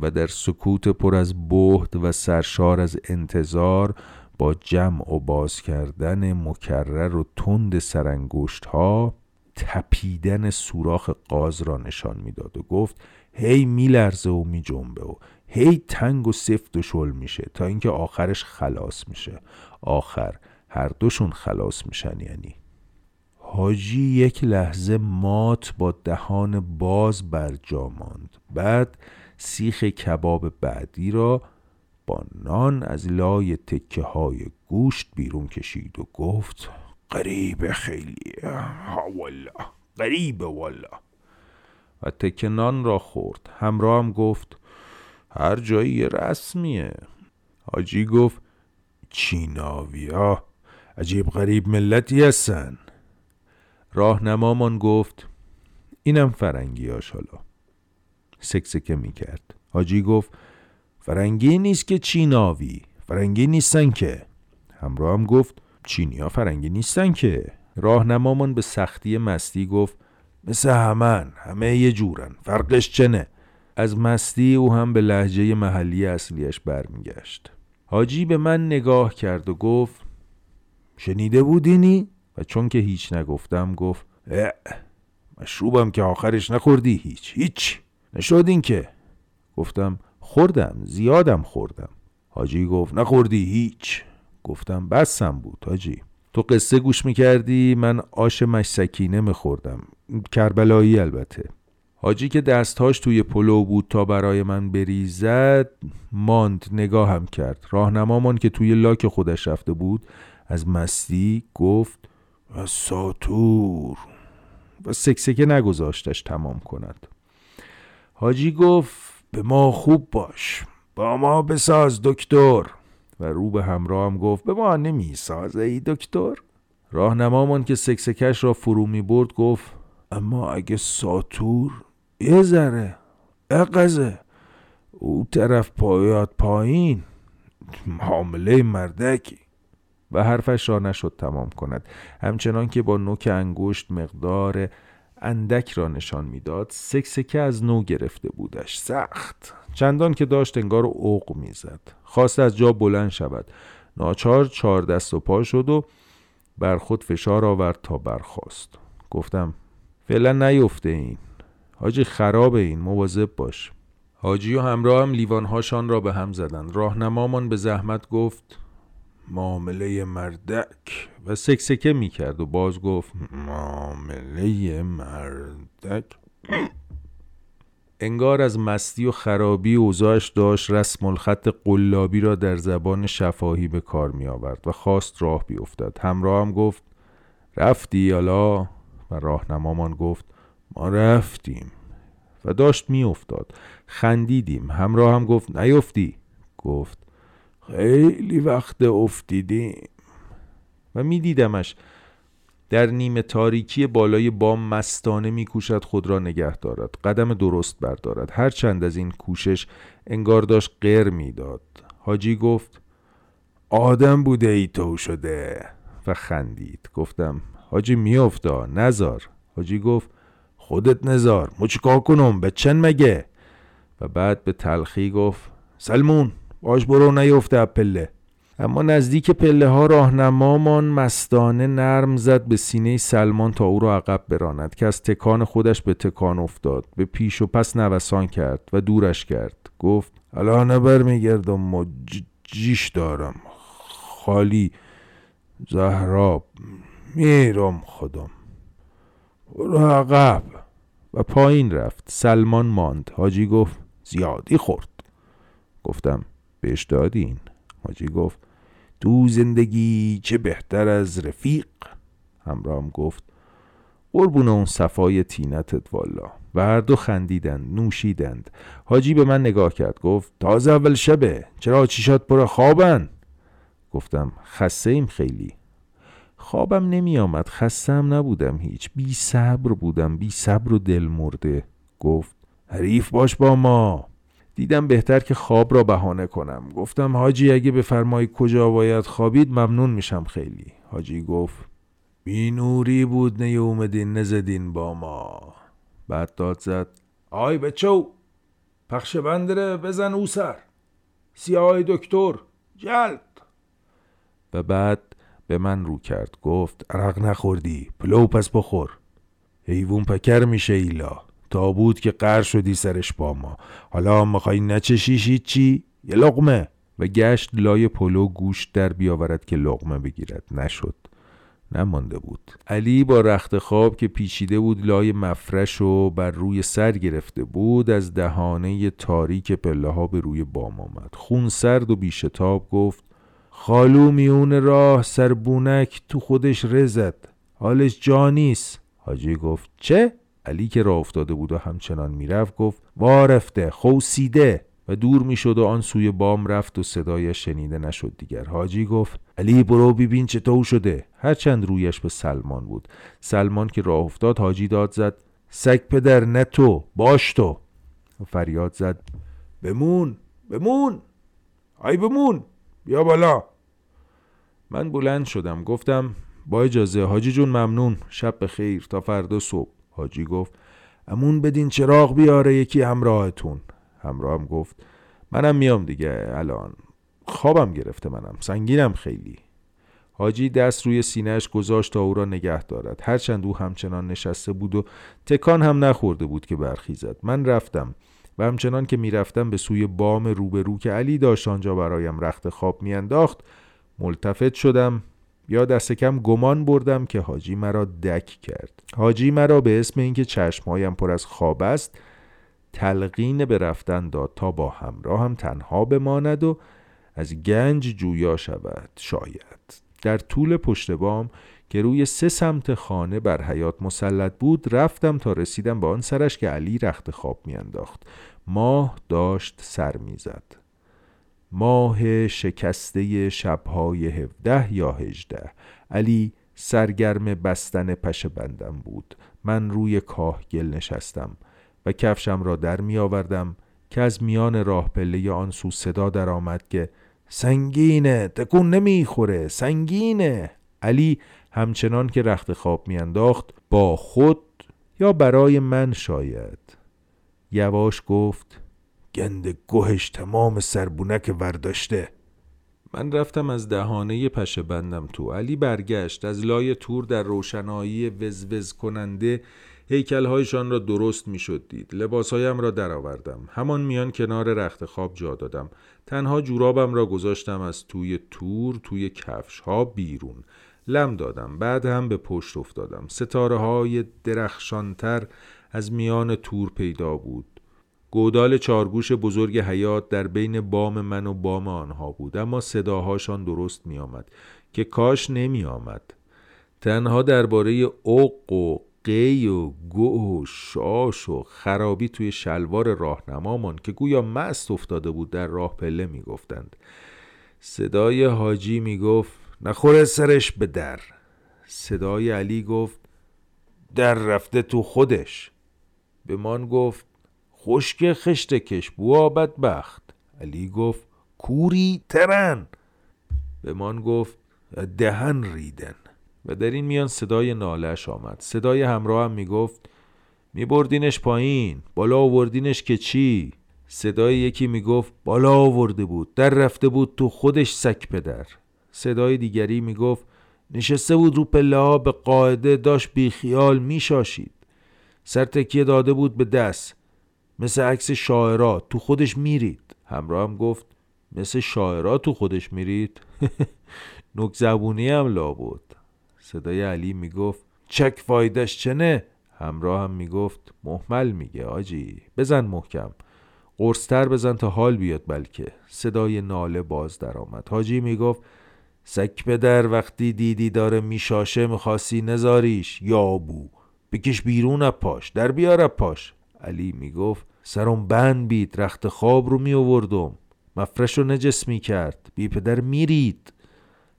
و در سکوت پر از بهد و سرشار از انتظار با جمع و باز کردن مکرر و تند سرانگشت ها تپیدن سوراخ قاز را نشان می‌داد و گفت هی میلرزه و میجنبه و هی تنگ و سفت و شل میشه تا اینکه آخرش خلاص میشه. آخر هر دوشون خلاص میشن یعنی. حاجی یک لحظه مات با دهان باز بر جا ماند. بعد سیخ کباب بعدی را با نان از لای تکه های گوشت بیرون کشید و گفت قریب خیلی ها والا قریب والا و تکه نان را خورد. همراه هم گفت هر جایی رسمیه. حاجی گفت چیناویا عجیب غریب ملتی هستن. راهنمامان گفت اینم فرنگی هاش حالا سکسکه می کرد حاجی گفت فرنگی نیست که چیناوی فرنگی نیستن که. همراه هم گفت چینیا فرنگی نیستن که. راهنمامان به سختی مستی گفت مثل همن همه یه جورن فرقش چنه از مستی او هم به لحجه محلی اصلیش برمیگشت. حاجی به من نگاه کرد و گفت شنیده بودینی؟ و چون که هیچ نگفتم گفت مشروبم که آخرش نخوردی هیچ هیچ. نشدین که؟ گفتم خوردم زیادم خوردم. حاجی گفت نخوردی هیچ. گفتم بسم بود حاجی. تو قصه گوش می‌کردی من آش مشسکینه میخوردم. کربلایی البته. حاجی که دستهاش توی پلو بود تا برای من بریزد ماند نگاهم کرد. راهنمامان که توی لاک خودش رفته بود. از مستی گفت و ساتور. و سکسکه نگذاشتش تمام کند. حاجی گفت به ما خوب باش. با ما بساز دکتر. و رو به همراهم گفت به ما نمی سازه ای دکتر. راهنمامان که سکسکش را فرو می برد گفت اما اگه ساتور یه ذره اقزه او طرف پایات پایین حامله مردکی. و حرفش را نشد تمام کند. همچنان که با نوک انگشت مقدار اندک را نشان می‌داد سکسکه از نو گرفته بودش. سخت. چندان که داشت انگار اوق می‌زد. خواست از جا بلند شود. ناچار چهار دست و پا شد و بر خود فشار آورد تا برخواست گفتم فعلا نیفته این. حاجی خراب این مواظب باش. حاجی و همراه هم لیوانهاشان را به هم زدند. راهنمامان به زحمت گفت معامله مردک. و سکسکه می کرد و باز گفت معامله مردک. انگار از مستی و خرابی اوضاعش داشت رسم الخط قلابی را در زبان شفاهی به کار می آورد و خواست راه بیفتد. همراه هم گفت رفتی حالا؟ و راهنمامان گفت ما رفتیم. و داشت می افتاد خندیدیم. همراه هم گفت نیفتی. گفت خیلی وقت افتیدیم. و میدیدمش. در نیمه تاریکی بالای بام مستانه میکوشد خود را نگه دارد. قدم درست بردارد. هرچند از این کوشش انگار داشت غیر می‌داد. حاجی گفت آدم بوده ای تو شده. و خندید. گفتم حاجی میافتا نزار. حاجی گفت خودت نزار مو چیکار کنم؟ به چن مگه؟ و بعد به تلخی گفت سلمون باش برو نیفته پله. اما نزدیک پله ها راهنمامان مستانه نرم زد به سینه سلمان تا او را عقب براند که از تکان خودش به تکان افتاد. به پیش و پس نوسان کرد و دورش کرد. گفت الان برمیگردم و جیش دارم. خالی زهراب. میرم خودم برو عقب. و پایین رفت. سلمان ماند. حاجی گفت زیادی خورد. گفتم بهش دادین؟ حاجی گفت تو زندگی چه بهتر از رفیق؟ همراهم گفت قربون اون صفای تینتت والا. و هر دو خندیدند نوشیدند. حاجی به من نگاه کرد. گفت تازه اول شبه. چرا چیشات پر خوابن؟ گفتم خسته ایم خیلی. خوابم نمی آمد خستم نبودم هیچ. بی صبر بودم بی صبر و دل مرده. گفت حریف باش با ما. دیدم بهتر که خواب را بهانه کنم. گفتم حاجی اگه بفرمایی کجا باید خوابید ممنون میشم خیلی. حاجی گفت بی نوری بود نه اومدین نزدین با ما. بعد داد زد آی بچو پخش بندره بزن او سر. سیاه دکتر جلد. و بعد به من رو کرد گفت عرق نخوردی پلو پس بخور. حیوون پکر میشه ایلا. تا بود که قر شدی سرش با ما. حالا می‌خوای نچشیش چی؟ یه لقمه. و گشت لای پلو گوش در بیاورد که لقمه بگیرد. نشد. نمانده بود. علی با رخت خواب که پیچیده بود لای مفرش و بر روی سر گرفته بود از دهانه تاریک پله ها به روی بام آمد. خون سرد و بیشتاب گفت خالو میون راه سربونک تو خودش رزد حالش جانیست حاجی گفت چه؟ علی که راه افتاده بود و همچنان می‌رفت گفت وارفته خوسیده. و دور می‌شد و آن سوی بام رفت و صدایش شنیده نشد دیگر. حاجی گفت علی برو ببین چطور شده. هرچند رویش به سلمان بود. سلمان که راه افتاد حاجی داد زد سگ پدر نه تو باش تو. فریاد زد بمون بمون آی بمون. بیا بالا. من بلند شدم گفتم با اجازه حاجی جون ممنون شب بخیر تا فردا صبح. حاجی گفت امون بدین چراغ بیاره یکی همراهتون. همراهم گفت منم میام دیگه الان. خوابم گرفته منم سنگینم خیلی. حاجی دست روی سینهش گذاشت تا او را نگه دارد. هرچند او همچنان نشسته بود و تکان هم نخورده بود که برخیزد. من رفتم. و همچنان که می‌رفتم به سوی بام روبرو که علی داشت آنجا برایم رخت خواب میانداخت ملتفت شدم. یا دست کم گمان بردم که حاجی مرا دک کرد. حاجی مرا به اسم اینکه چشمهایم پر از خواب است تلقین به رفتن داد تا با همراه هم تنها بماند و از گنج جویا شود شاید. در طول پشت بام که روی سه سمت خانه بر حیات مسلط بود رفتم تا رسیدم به آن سرش که علی رخت خواب میانداخت. ماه داشت سر می‌زد. ماه شکسته شبهای هفده یا هجده. علی سرگرم بستن پشه بندم بود. من روی کاهگل نشستم و کفشم را در می آوردم که از میان راه پله آن سو صدا در آمد که سنگینه تکون نمی‌خوره سنگینه. علی همچنان که رخت خواب میانداخت با خود یا برای من شاید. یواش گفت گند گوهش تمام سربونک ورداشته من رفتم از دهانه پشه بندم تو. علی برگشت از لای تور در روشنایی وزوز کننده هیکلهایشان را درست می‌شد دید. لباسهایم را درآوردم. همان میان کنار رخت خواب جا دادم. تنها جورابم را گذاشتم از توی تور توی کفش ها بیرون. لم دادم. بعد هم به پشت افتادم. ستاره های درخشانتر از میان تور پیدا بود. گودال چارگوش بزرگ حیات در بین بام من و بام آنها بود. اما صداهاشان درست می آمد که کاش نمی آمد تنها درباره اوق و قی و گو و شاش و خرابی توی شلوار راهنمامان که گویا مست افتاده بود در راه پله می‌گفتند. صدای حاجی می‌گفت نخوره سرش به در. صدای علی گفت در رفته تو خودش. به من گفت خشک خشت کش بوا بدبخت. علی گفت کوری ترن. به من گفت دهن ریدن. و در این میان صدای نالش آمد. صدای همراه هم می‌گفت میبردینش پایین بالا آوردینش که چی؟ صدای یکی می‌گفت بالا آورده بود در رفته بود تو خودش سک پدر. صدای دیگری می‌گفت نشسته بود رو پله ها به قاعده داشت بیخیال میشاشید. سر تکیه داده بود به دست مثل عکس شاعرات تو خودش میرید. همراه هم گفت مثل شاعرات تو خودش میرید. نک زبونی هم لا بود صدای علی می‌گفت چک فایدش چنه؟ همراه هم می‌گفت محمل میگه آجی بزن محکم. قرصتر بزن تا حال بیاد بلکه. صدای ناله باز درآمد. حاجی می‌گفت سک پدر وقتی دیدی داره میشاشه می‌خواستی نزاریش. یا بو بکش بیرون پاش در بیار پاش علی می‌گفت سرم بند بید رخت خواب رو می آوردم مفرش رو نجس می کرد بی پدر میرید.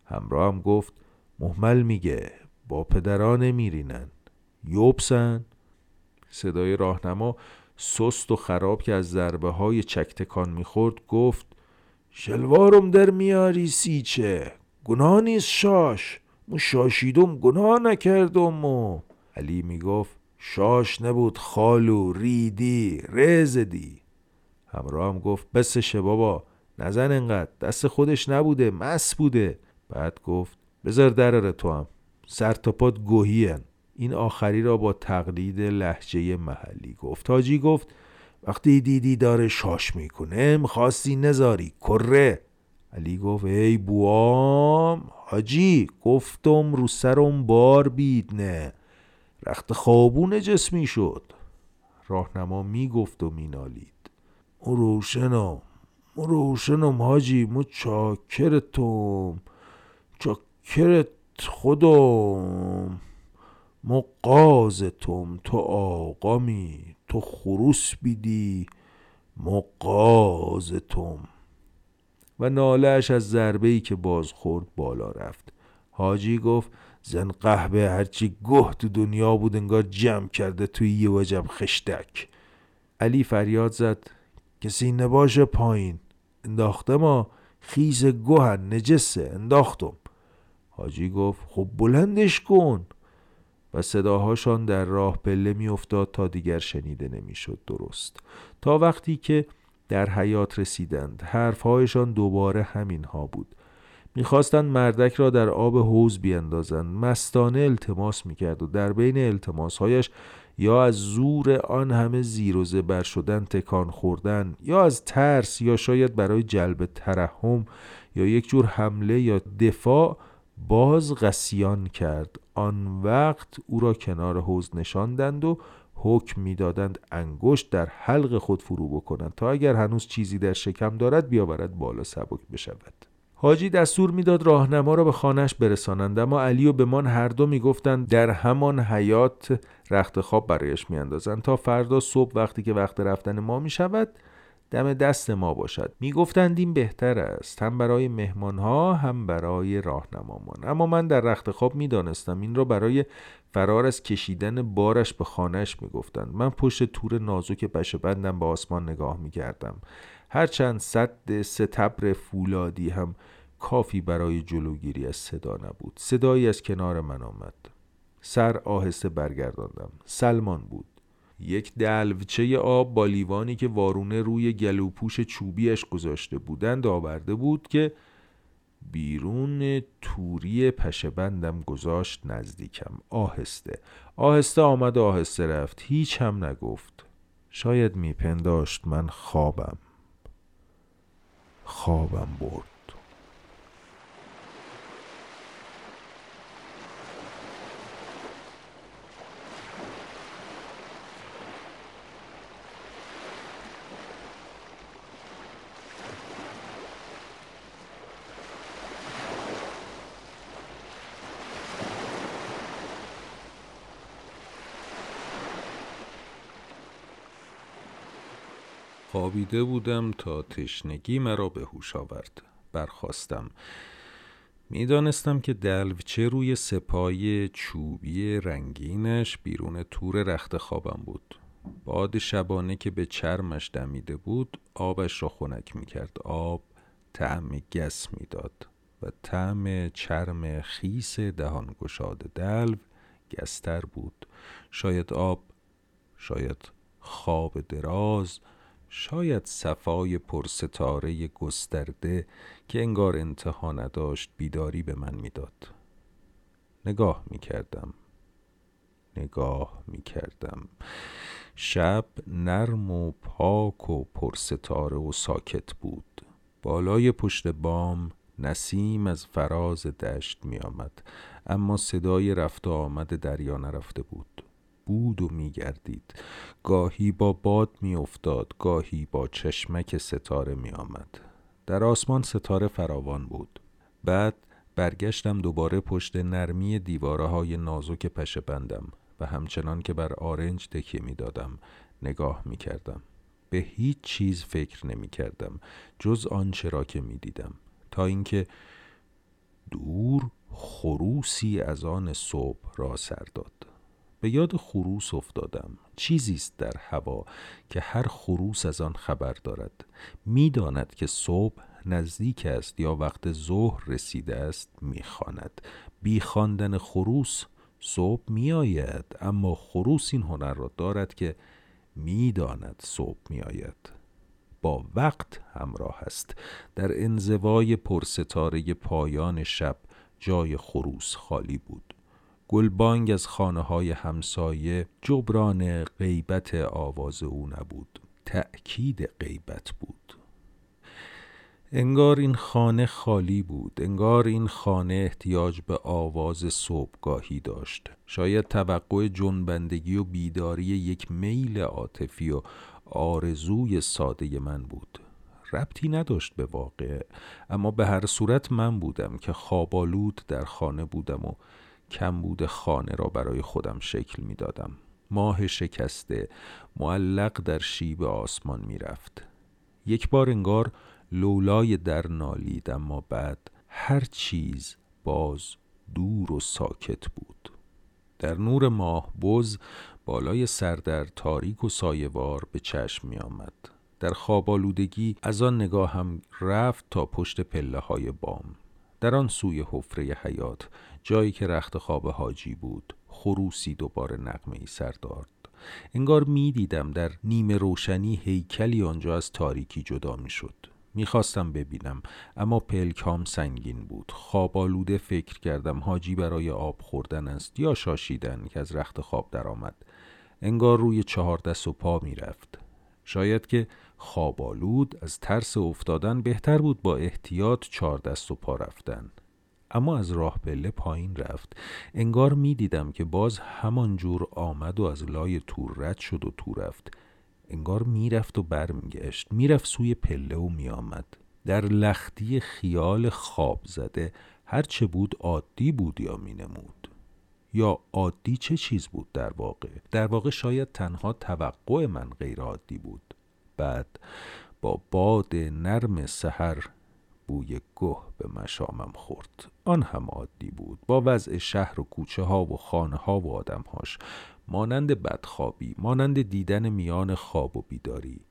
همراه هم گفت محمل میگه با پدران میرینن یوبسن صدای راهنما سست و خراب که از ضربه های چکتکان می‌خورد گفت شلوارم در میاری سیچه. گناه نیست شاش. مو شاشیدم گناه نکردم و علی می‌گفت شاش نبود خالو ریدی رزدی. همراه هم گفت بسشه بابا نزن انقدر دست خودش نبوده مس بوده. بعد گفت بذار دراره تو هم. سر تا پات گوهین این آخری را با تقلید لحجه محلی گفت. تاجی گفت وقتی دیدی داره شاش می‌کنه می‌خواستی نزاری کره. علی گفت ای بوام حاجی گفتم رو سرم بار بید نه. رخت خوابون جسمی شد. راهنما می‌گفت و مینالید مو روشنم مو روشنم حاجی مو چاکرتم چاکرت خودم. مو قازتم تو آقامی تو خروس بیدی. مو قازتم. و نالهش از ضربه که باز خورد بالا رفت. حاجی گفت زن قهبه هرچی گه تو دنیا بود انگار جمع کرده توی یه وجب خشتک. علی فریاد زد کسی نباشه پایین. انداخته ما خیز گوهن نجسه انداختم. حاجی گفت خب بلندش کن. و صداهاشان در راه پله میافتاد تا دیگر شنیده نمی‌شد درست. تا وقتی که در حیات رسیدند. حرفهایشان دوباره همین ها بود. می‌خواستند مردک را در آب حوز بیندازند. مستانه التماس می‌کرد و در بین التماسهایش یا از زور آن همه زیر و زبر شدن تکان خوردن یا از ترس یا شاید برای جلب ترحم یا یک جور حمله یا دفاع باز غسیان کرد. آن وقت او را کنار حوز نشاندند و حکم می‌دادند انگشت در حلق خود فرو بکنند تا اگر هنوز چیزی در شکم دارد بیاورد بالا سبک بشود. حاجی دستور می‌داد راهنما را به خانهش برسانند اما علی و به من هر دو می‌گفتند در همان حیات رخت خواب برایش میاندازند تا فردا صبح وقتی که وقت رفتن ما می‌شود دم دست ما باشد. می‌گفتند این بهتر است هم برای مهمانها هم برای راهنمامان. اما من در رخت خواب می‌دانستم این را برای فرار از کشیدن بارش به خانهش می‌گفتند. من پشت تور نازک پشه بندم به آسمان نگاه می‌کردم. هرچند صد ستبر فولادی هم کافی برای جلوگیری از صدا نبود. صدایی از کنار من آمد. سر آهسته برگرداندم. سلمان بود. یک دلوچه آب با لیوانی که وارونه روی گلوپوش چوبیش گذاشته بودند آورده بود که بیرون توری پشه بندم گذاشت نزدیکم. آهسته. آهسته آمد آهسته رفت. هیچ هم نگفت. شاید میپنداشت من خوابم. خوابم برد. خوابیده بودم تا تشنگی مرا به هوش آورد. برخواستم می‌دانستم که دلوچه روی سپای چوبی رنگینش بیرون تور رخت خوابم بود. باد شبانه که به چرمش دمیده بود آبش را خنک می‌کرد. آب طعم گس می‌داد و طعم چرم خیس دهان گشاد دلو گستر بود. شاید آب شاید خواب دراز شاید صفای پرستاره گسترده که انگار انتها نداشت بیداری به من می‌داد. نگاه می کردم نگاه می کردم شب نرم و پاک و پرستاره و ساکت بود. بالای پشت بام نسیم از فراز دشت می آمد اما صدای رفت آمد دریا نرفته بود. بود و میگردید. گاهی با باد میافتاد گاهی با چشمک ستاره میآمد. در آسمان ستاره فراوان بود. بعد برگشتم دوباره پشت نرمی دیواره های نازک پشه بندم و همچنان که بر آرنج تکیه می دادم نگاه می کردم. به هیچ چیز فکر نمی کردم جز آنچه را که می دیدم تا اینکه دور خروسی از آن صبح را سر داد. به یاد خروس افتادم. چیزی است در هوا که هر خروس از آن خبر دارد. می‌داند که صبح نزدیک است یا وقت ظهر رسیده است می‌خواند. بی خواندن خروس صبح میآید اما خروس این هنر را دارد که می‌داند صبح میآید. با وقت همراه است. در انزوای پرستاره پایان شب جای خروس خالی بود. گلبانگ از خانه های همسایه جبران غیبت آواز او نبود. تأکید غیبت بود. انگار این خانه خالی بود. انگار این خانه احتیاج به آواز صبحگاهی داشت. شاید توقع جنبندگی و بیداری یک میل عاطفی و آرزوی ساده من بود. ربطی نداشت به واقع اما به هر صورت من بودم که خوابالود در خانه بودم و کمبود خانه را برای خودم شکل می دادم. ماه شکسته معلق در شیب آسمان می رفت. یک بار انگار لولای در نالید اما بعد هر چیز باز دور و ساکت بود در نور ماه بز بالای سردر تاریک و سایوار به چشم می آمد. در خواب آلودگی از آن نگاه هم رفت تا پشت پله های بام در آن سوی حفره حیات جایی که رخت خواب حاجی بود خروسی دوباره نقمه ای سر داد. انگار می دیدم در نیمه روشنی هیکلی آنجا از تاریکی جدا می شد می‌خواستم ببینم اما پلکام سنگین بود. خواب آلوده فکر کردم حاجی برای آب خوردن است یا شاشیدن که از رخت خواب درآمد. انگار روی چهار دست و پا می‌رفت. شاید که خوابالود از ترس افتادن بهتر بود با احتیاط چهار دست و پا رفتن. اما از راه پله پایین رفت. انگار می‌دیدم که باز همان جور آمد و از لای تور رد شد و تو رفت. انگار می‌رفت و برمیگشت. می‌رفت سوی پله و میآمد. در لختی خیال خواب زده. هر چه بود عادی بود یا مینمود. یا عادی چه چیز بود در واقع؟ در واقع شاید تنها توقع من غیر عادی بود. بعد با باد نرم سحر بوی گه به مشامم خورد. آن هم عادی بود. با وضع شهر و کوچه ها و خانه ها و آدم هاش. مانند بدخوابی مانند دیدن میان خواب و بیداری.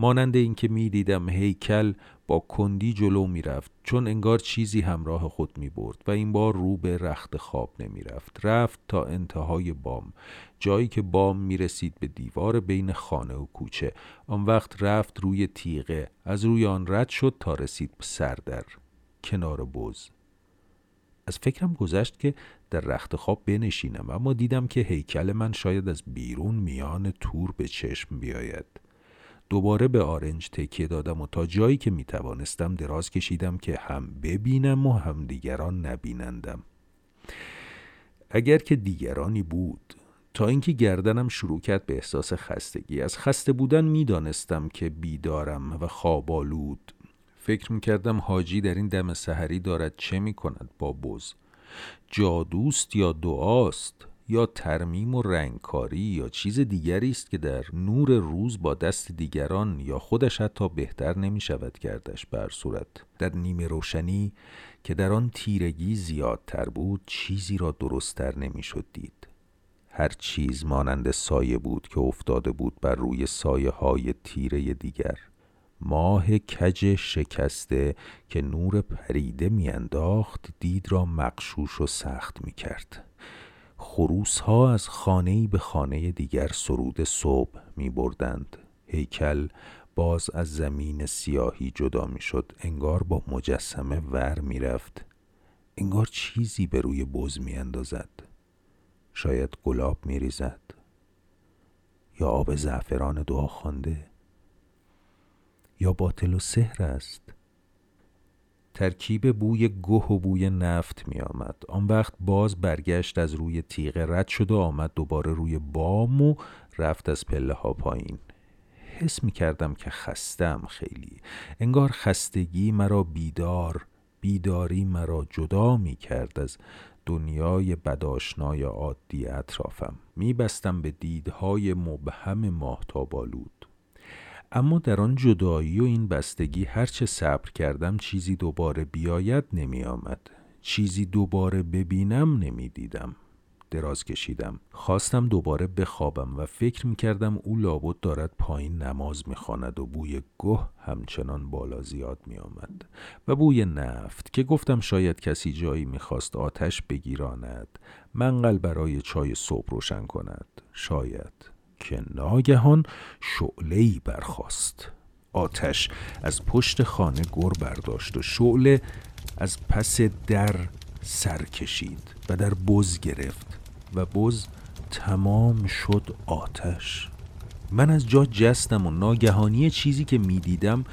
مانند اینکه می‌دیدم هیکل با کندی جلو می‌رفت چون انگار چیزی همراه خود می برد و این بار رو به رخت خواب نمی رفت رفت تا انتهای بام جایی که بام می رسید به دیوار بین خانه و کوچه. آن وقت رفت روی تیغه از روی آن رد شد تا رسید به سردر کنار بز. از فکرم گذشت که در رخت خواب بنشینم اما دیدم که هیکل من شاید از بیرون میان تور به چشم بیاید. دوباره به آرنج تکیه دادم و تا جایی که می توانستم دراز کشیدم که هم ببینم و هم دیگران نبینندم. اگر که دیگرانی بود تا اینکه گردنم شروع کرد به احساس خستگی. از خسته بودن می‌دانستم که بیدارم و خوابالود فکر می‌کردم حاجی در این دم سحری دارد چه می‌کند با بز. جادوست یا دعاست؟ یا ترمیم و رنگکاری یا چیز دیگری است که در نور روز با دست دیگران یا خودش حتی بهتر نمی شود کردش. بر صورت در نیمه روشنی که در آن تیرگی زیادتر بود چیزی را درستتر نمی شد دید. هر چیز مانند سایه بود که افتاده بود بر روی سایه های تیره دیگر. ماه کج شکسته که نور پریده میانداخت دید را مقشوش و سخت می کرد. خروس ها از خانه به خانه دیگر سرود صبح می بردند هیکل باز از زمین سیاهی جدا می شد انگار با مجسمه ور می رفت انگار چیزی به روی بز می اندازد شاید گلاب می ریزد یا آب زعفران دعا خوانده. یا باطل و سحر است. ترکیب بوی گه و بوی نفت می آمد آن وقت باز برگشت از روی تیغه رد شد و آمد دوباره روی بام و رفت از پله ها پایین. حس می کردم که خستم خیلی. انگار خستگی مرا بیدار بیداری مرا جدا می کرد از دنیای بداشنای عادی اطرافم. میبستم به دیدهای مبهم ماهتابالود اما در آن جدایی و این بستگی هرچه صبر کردم چیزی دوباره بیاید نمی آمد. چیزی دوباره ببینم نمی دیدم. دراز کشیدم خواستم دوباره بخوابم و فکر می کردم او لابد دارد پایین نماز می خاند و بوی گه همچنان بالا زیاد می آمد و بوی نفت که گفتم شاید کسی جایی می خواست آتش بگیراند منقل برای چای صبح روشن کند شاید که ناگهان شعله‌ای برخاست. آتش از پشت خانه گر برداشت و شعله از پس در سر کشید و در بز گرفت و بز تمام شد آتش. من از جا جستم و ناگهانی چیزی که می‌دیدم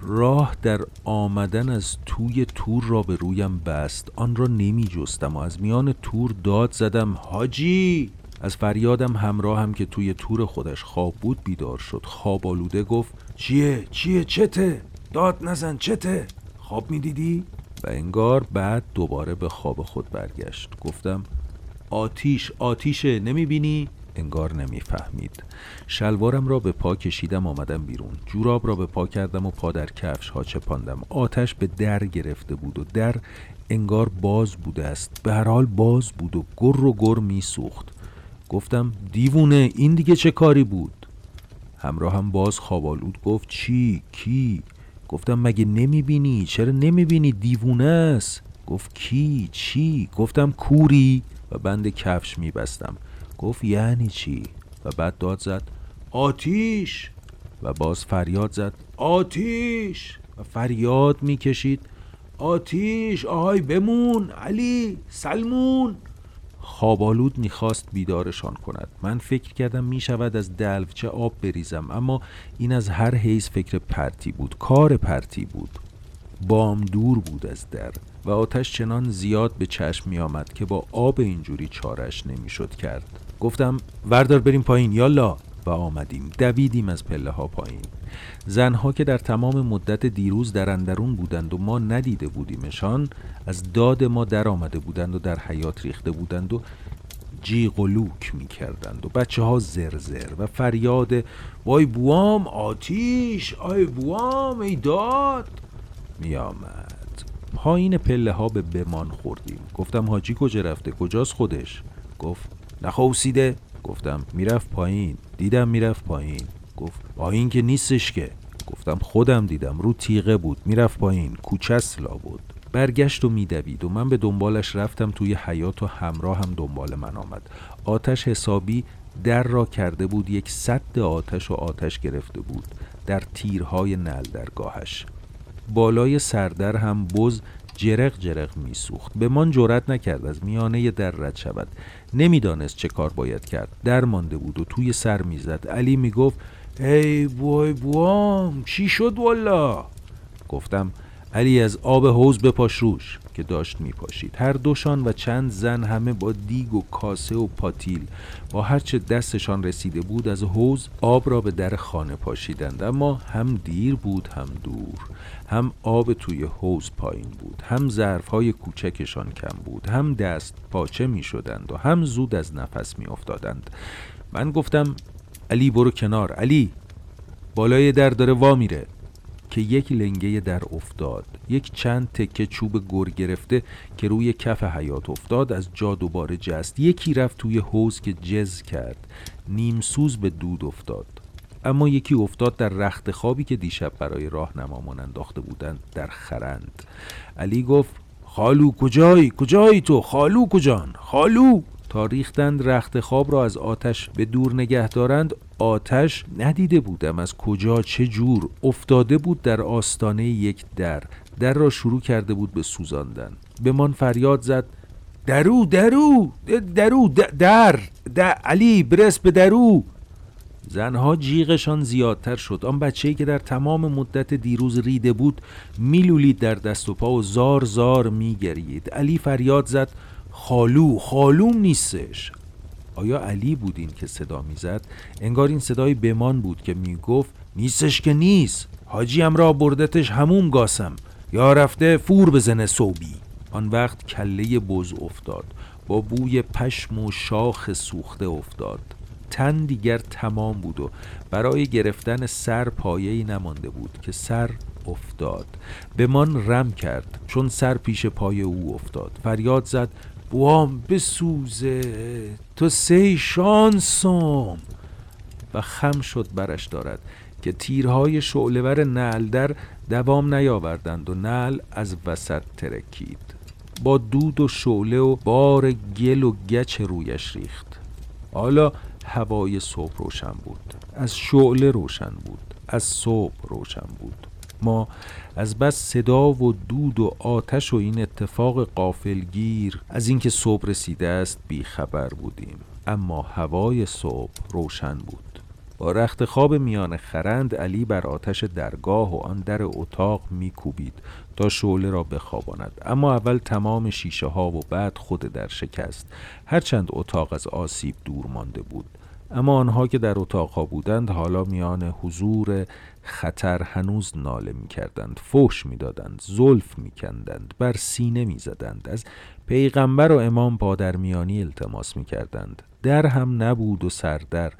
راه در آمدن از توی تور را به رویم بست. آن را نمی جستم و از میان تور داد زدم حاجی! از فریادم همراه هم که توی تور خودش خواب بود بیدار شد. خواب آلوده گفت چیه؟ چیه؟ چته؟ داد نزن چته؟ خواب می‌دیدی؟ و انگار بعد دوباره به خواب خود برگشت. گفتم آتیش آتیشه نمی‌بینی؟ انگار نمی‌فهمید. شلوارم را به پا کشیدم آمدم بیرون. جوراب را به پا کردم و پا در کفش ها چپاندم. آتش به در گرفته بود و در انگار باز بوده است. به هر حال باز بود و گر و گر میسوخت. گفتم دیوونه این دیگه چه کاری بود؟ همراه هم باز خوابالود گفت چی؟ کی؟ گفتم مگه نمی‌بینی؟ چرا نمی‌بینی؟ دیوونه است. گفت کی؟ چی؟ گفتم کوری؟ و بند کفش میبستم. گفت یعنی چی؟ و بعد داد زد آتیش! و باز فریاد زد آتیش! و فریاد می‌کشید آتیش! آهای بمون! علی! سلمون! خوابالود می‌خواست بیدارشان کند. من فکر کردم می‌شود از دلوچه آب بریزم اما این از هر حیث فکر پرتی بود کار پرتی بود. بام دور بود از در و آتش چنان زیاد به چشم می آمد که با آب اینجوری چارش نمی‌شد کرد. گفتم وردار بریم پایین یالا. و آمدیم. دویدیم از پله ها پایین. زنها که در تمام مدت دیروز در اندرون بودند و ما ندیده بودیمشان از داد ما در آمده بودند و در حیات ریخته بودند و جیغ و لوک می کردند و بچه ها زرزر و فریاد وای بوام آتیش آی بوام ای داد می آمد پایین پله ها به بمان خوردیم. گفتم حاجی کجا رفته؟ کجاست خودش؟ گفت نخوصیده گفتم می‌رفت پایین. دیدم می‌رفت پایین. گفت پایین که نیستش که. گفتم خودم دیدم رو تیغه بود می‌رفت پایین کوچه بود برگشت و میدوید و من به دنبالش رفتم توی حیات و همراه هم دنبال من آمد. آتش حسابی در را کرده بود یک صد آتش و آتش گرفته بود در تیرهای نل درگاهش بالای سردر هم بز جرق جرق میسوخت. به من جرأت نکرد از میانه در رد شود. نمی‌دانست چه کار باید کرد. در مانده بود و توی سر می‌زد. علی می‌گفت ای بوی بوام چی شد والا گفتم علی از آب حوز بپاش روش که داشت میپاشید. هر دوشان و چند زن همه با دیگ و کاسه و پاتیل. با هرچه دستشان رسیده بود از حوز آب را به در خانه پاشیدند. اما هم دیر بود هم دور. هم آب توی حوز پایین بود. هم ظرفهای کوچکشان کم بود. هم دست پاچه می شدند و هم زود از نفس می افتادند من گفتم علی برو کنار. علی بالای در داره وا میره. که یک لنگه در افتاد یک چند تکه چوب گر گرفته که روی کف حیات افتاد از جا دوباره جست. یکی رفت توی حوز که جز کرد. نیمسوز به دود افتاد. اما یکی افتاد در رخت خوابی که دیشب برای راهنمامان انداخته بودند در خرند. علی گفت خالو کجایی؟ کجایی تو؟ خالو کجان؟ خالو؟ تا ریختند رخت خواب را از آتش به دور نگه دارند آتش ندیده بودم از کجا چه جور افتاده بود در آستانه یک در. در را شروع کرده بود به سوزاندن. به من فریاد زد درو درو درو در, در علی برس به درو. زنها جیغشان زیادتر شد. آن بچه‌ای که در تمام مدت دیروز ریده بود میلولید در دست و پا و زار زار میگرید علی فریاد زد خالو خالوم نیستش. آیا علی بود این که صدا می‌زد؟ انگار این صدای بمان بود که می‌گفت نیستش که نیست. حاجیم را بردتش هموم گاسم. یا رفته فور بزنه صوبی. آن وقت کله بز افتاد. با بوی پشم و شاخ سوخته افتاد. تن دیگر تمام بود و برای گرفتن سر پایه‌ای نمانده بود که سر افتاد. به من رم کرد. چون سر پیش پای او افتاد. فریاد زد بوام بسوزه. تو سی شانسم و خم شد برش دارد که تیرهای شعلور نعل در دوام نیاوردند و نعل از وسط ترکید. با دود و شعله و بار گل و گچ رویش ریخت. حالا هوای صبح روشن بود. از شعله روشن بود. از صبح روشن بود. ما از بس صدا و دود و آتش و این اتفاق قافلگیر از اینکه صبح رسیده است بیخبر بودیم. اما هوای صبح روشن بود. با رخت خواب میان خرند علی بر آتش درگاه و آن در اتاق میکوبید تا شعله را بخواباند. اما اول تمام شیشه ها و بعد خود در شکست. هرچند اتاق از آسیب دور مانده بود. اما آنها که در اتاقها بودند حالا میان حضور خطر هنوز ناله می کردند فوش می دادند زلف می کندند بر سینه می زدند از پیغمبر و امام پادرمیانی التماس می کردند در هم نبود و سردر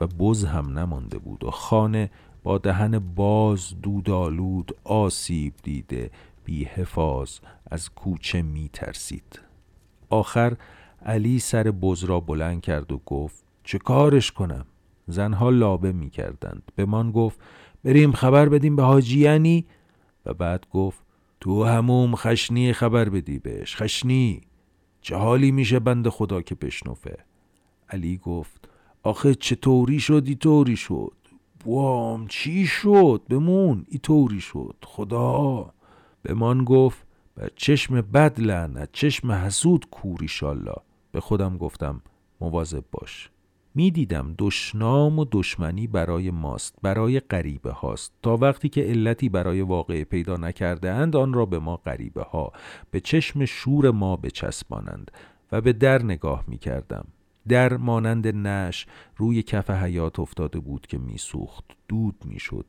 و بز هم نمانده بود و خانه با دهن باز دودالود آسیب دیده بی حفاظ از کوچه می ترسید آخر علی سر بز را بلند کرد و گفت چه کارش کنم؟ زنها لابه می کردند به من گفت بریم خبر بدیم به حاجی یعنی؟ و بعد گفت تو هموم خشنی خبر بدی بهش خشنی. چه حالی میشه بند خدا که بشنفه علی گفت آخه چطوری شد ای طوری شد. وام چی شد؟ بمون ای طوری شد. خدا. به من گفت بر چشم بد لعنت چشم حسود کوری شالله به خودم گفتم مواظب باش. می‌دیدم دشنام و دشمنی برای ماست برای غریبه هاست. تا وقتی که علتی برای واقع پیدا نکرده اند آن را به ما غریبه ها به چشم شور ما بچسبانند و به در نگاه می کردم در مانند نش روی کف حیات افتاده بود که میسوخت. دود می‌شد.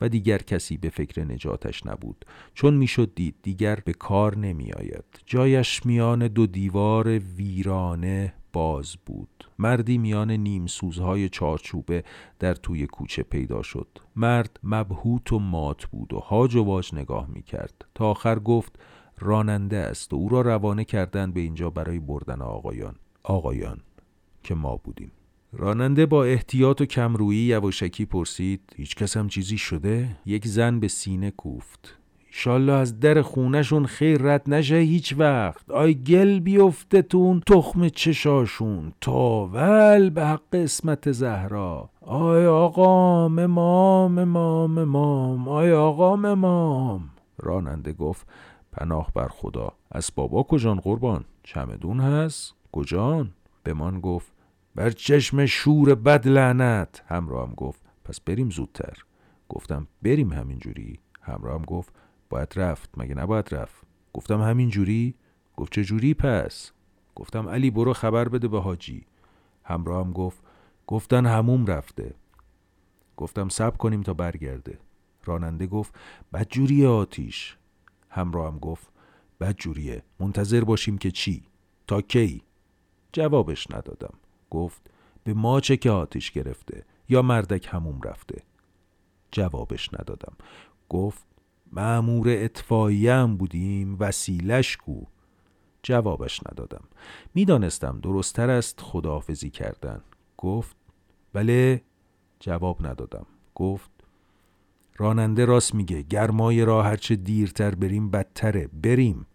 و دیگر کسی به فکر نجاتش نبود. چون می‌شد دید دیگر به کار نمی آید جایش میان دو دیوار ویرانه باز بود. مردی میان نیم سوزهای چارچوبه در توی کوچه پیدا شد. مرد مبهوت و مات بود و هاج و واج نگاه می کرد تا آخر گفت راننده است و او را روانه کردن به اینجا برای بردن آقایان. آقایان که ما بودیم. راننده با احتیاط و کمرویی یواشکی پرسید هیچ کس هم چیزی شده؟ یک زن به سینه کوفت. ایشالله از در خونشون خیر رد نشه هیچ وقت. آی گل بیفته تون تخم چشاشون. تاول به حق اسمت زهرا. آی آقام امام امام امام آی آقام امام راننده گفت پناه بر خدا. از بابا کجان قربان؟ چمدون هست؟ کجان؟ به من گفت بر چشم شور بد لعنت. همراهم گفت پس بریم زودتر. گفتم بریم همینجوری. همراهم گفت باید رفت. مگه نباید رفت؟ گفتم همین جوری گفت چه جوری پس؟ گفتم علی برو خبر بده به حاجی. همراهم گفت گفتن هموم رفته. گفتم سب کنیم تا برگرده. راننده گفت جوری آتیش. همراهم گفت جوریه منتظر باشیم که چی؟ تا کی؟ جوابش ندادم. گفت به ما چه که آتیش گرفته یا مردک هموم رفته؟ جوابش ندادم گفت معمور اطفایی هم بودیم وسیلش کو؟ جوابش ندادم می‌دانستم درستتر است خداحافظی کردن. گفت بله؟ جواب ندادم گفت راننده راست میگه گرمای راه هرچه دیرتر بریم بدتره بریم.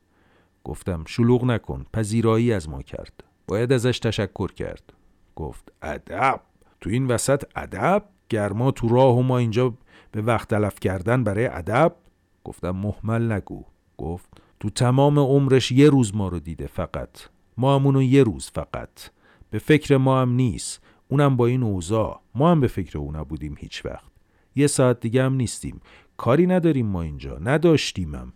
گفتم شلوغ نکن پذیرایی از ما کرد. باید ازش تشکر کرد. گفت ادب. تو این وسط ادب؟ گرما تو راه و ما اینجا به وقت تلف کردن برای ادب؟ گفتم محمل نگو. گفت تو تمام عمرش یه روز ما رو دیده فقط. ما همونو یه روز فقط. به فکر ما هم نیست. اونم با این اوضاع. ما هم به فکر او نبودیم هیچ وقت. یه ساعت دیگه هم نیستیم. کاری نداریم ما اینجا. نداشتیمم.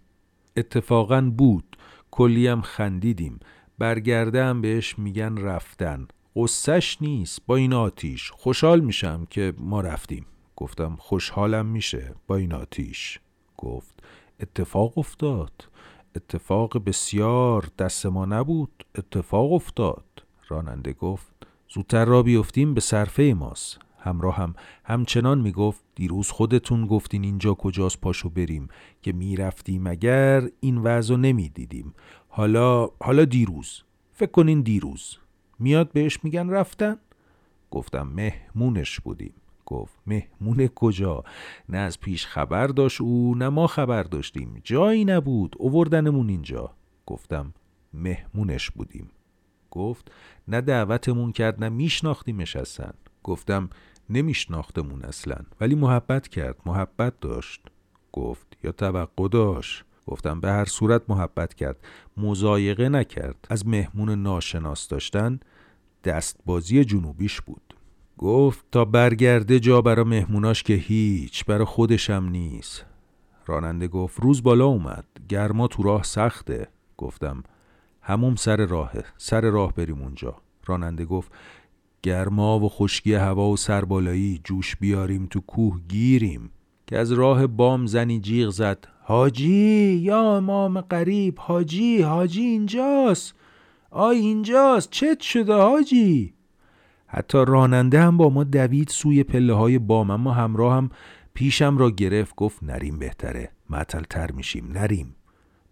اتفاقا بود. کلیم خندیدیم. برگرده هم بهش میگن رفتن. قصهش نیست. با این آتیش. خوشحال میشم که ما رفتیم. گفتم خوشحالم میشه با این آتیش. گفت اتفاق افتاد. اتفاق بسیار دست ما نبود. اتفاق افتاد. راننده گفت زودتر را بیفتیم به صرفه ماست. همراه هم همچنان می‌گفت دیروز خودتون گفتین اینجا کجاست پاشو بریم که می‌رفتیم اگر این وضع نمی‌دیدیم. حالا حالا دیروز. فکر کنین دیروز. میاد بهش میگن رفتن؟ گفتم مهمونش بودیم. گفت مهمون کجا؟ نه از پیش خبر داشت او نه ما خبر داشتیم. جایی نبود اووردنمون اینجا. گفتم مهمونش بودیم. گفت نه دعوتمون کرد نه میشناختیمش اصلا. گفتم نمیشناختمون اصلا ولی محبت کرد محبت داشت. گفت یا توقع داشت. گفتم به هر صورت محبت کرد. مزایقه نکرد. از مهمون ناشناس داشتن دستبازی جنوبیش بود. گفت تا برگرده جا برا مهموناش که هیچ برا خودشم نیست. راننده گفت روز بالا اومد. گرما تو راه سخته. گفتم همون سر راهه. سر راه بریم اونجا. راننده گفت گرما و خشکی هوا و سربالایی جوش بیاریم تو کوه گیریم. که از راه بام زنی جیغ زد. حاجی یا امام قریب حاجی حاجی اینجاست. آی اینجاست چت شده حاجی؟ حتی راننده هم با ما دوید سوی پله های بام اما همراه هم پیشم را گرفت گفت نریم بهتره. معطل تر میشیم نریم.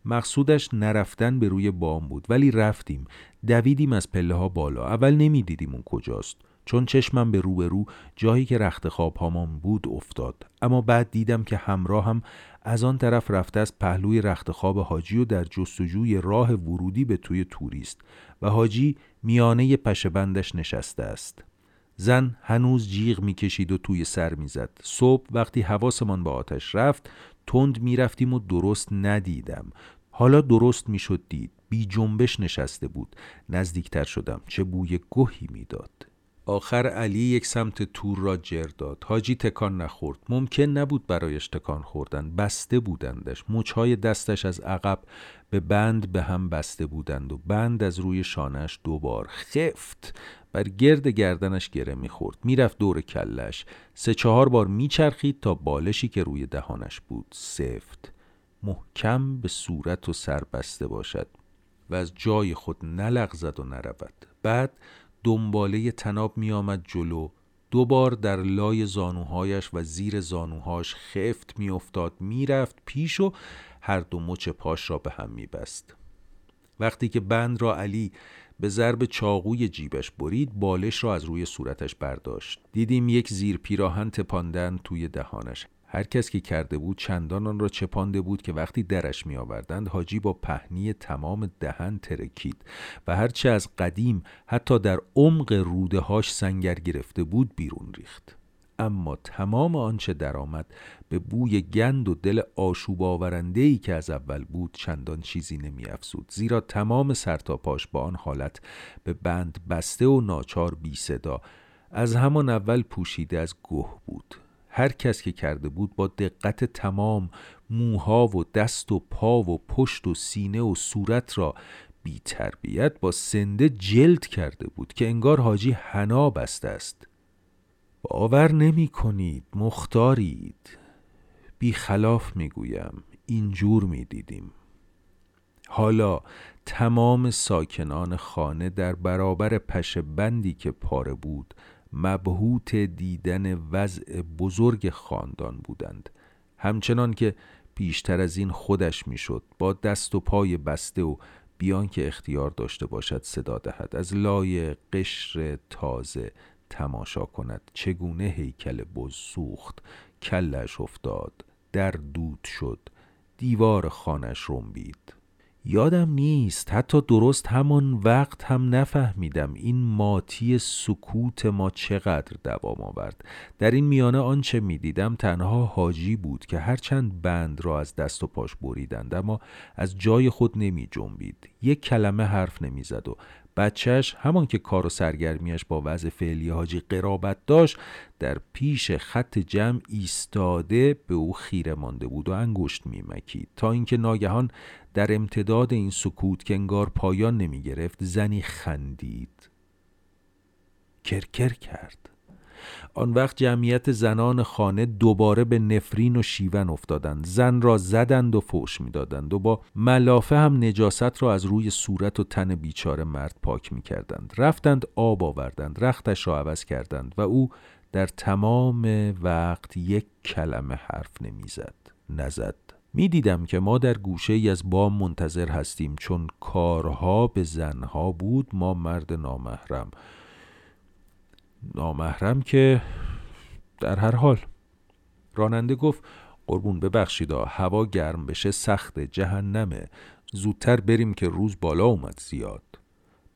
مقصودش نرفتن به روی بام بود ولی رفتیم. دویدیم از پله ها بالا. اول نمی‌دیدیم اون کجاست. چون چشمم به رو به رو جایی که رخت خواب هامان بود افتاد. اما بعد دیدم که همراه هم از آن طرف رفته از پهلوی رخت خواب حاجی و در جستجوی راه ورودی به توی توریست و حاجی میانه پشبندش نشسته است. زن هنوز جیغ می‌کشید و توی سر می‌زد. صبح وقتی حواسمان به آتش رفت تند می‌رفتیم و درست ندیدم. حالا درست می‌شد دید. بی جنبش نشسته بود. نزدیکتر شدم. چه بوی گوهی می‌داد. آخر علی یک سمت تور را جر داد. حاجی تکان نخورد. ممکن نبود برایش تکان خوردن. بسته بودندش. مچهای دستش از عقب به بند به هم بسته بودند و بند از روی شانش دوبار خفت بر گرد گردنش گره می‌خورد. می‌رفت دور کلش سه چهار بار میچرخید تا بالشی که روی دهانش بود سفت. محکم به صورت و سر بسته باشد و از جای خود نلغزد و نرود. بعد دنباله تناب می آمد جلو دوبار در لای زانوهایش و زیر زانوهاش خفت می افتاد می رفت پیش و هر دو مچ پاش را به هم می بست. وقتی که بند را علی به ضرب چاقوی جیبش برید بالش را از روی صورتش برداشت. دیدیم یک زیر پیراهن تپاندن توی دهانش. هر کس که کرده بود چندان آن را چپانده بود که وقتی درش می آوردند حاجی با پهنی تمام دهن ترکید و هرچه از قدیم حتی در عمق روده هاش سنگر گرفته بود بیرون ریخت. اما تمام آنچه درآمد به بوی گند و دل آشوب آورنده ای که از اول بود چندان چیزی نمی افزود زیرا تمام سرتاپاش با آن حالت به بند بسته و ناچار بی صدا از همان اول پوشیده از گوه بود. هر کس که کرده بود با دقت تمام موها و دست و پا و پشت و سینه و صورت را بی تربیت با سنده جلد کرده بود که انگار حاجی حنا بسته است. باور نمی کنید مختارید. بی خلاف می گویم اینجور می دیدیم. حالا تمام ساکنان خانه در برابر پشه بندی که پاره بود مبهوت دیدن وضع بزرگ خاندان بودند. همچنان که بیشتر از این خودش می‌شد با دست و پای بسته و بیان که اختیار داشته باشد صدا دهد. از لای قشر تازه تماشا کند. چگونه هیکل بز سوخت کلش افتاد. در دود شد. دیوار خانش رنبید. یادم نیست حتی درست همان وقت هم نفهمیدم این ماتی سکوت ما چقدر دوام آورد. در این میانه آنچه می‌دیدم تنها حاجی بود که هرچند بند را از دست و پاش بریدند اما از جای خود نمی جنبید یک کلمه حرف نمی‌زد و بچهش همان که کار و سرگرمیش با وضع فعلی حاجی قرابت داشت در پیش خط جمع ایستاده به او خیره مانده بود و انگشت میمکید. تا اینکه ناگهان در امتداد این سکوت که انگار پایان نمی گرفت زنی خندید. کرکر کرد. آن وقت جمعیت زنان خانه دوباره به نفرین و شیون افتادند. زن را زدند و فوش می‌دادند و با ملافه هم نجاست را از روی صورت و تن بیچاره مرد پاک می کردند. رفتند آب آوردند رختش را عوض کردند و او در تمام وقت یک کلمه حرف نمی‌زد نزد. می دیدم که ما در گوشه ای از بام منتظر هستیم. چون کارها به زنها بود ما مرد نامحرم. نامحرم که در هر حال. راننده گفت قربون ببخشیدا هوا گرم بشه سخت جهنمه. زودتر بریم که روز بالا اومد زیاد.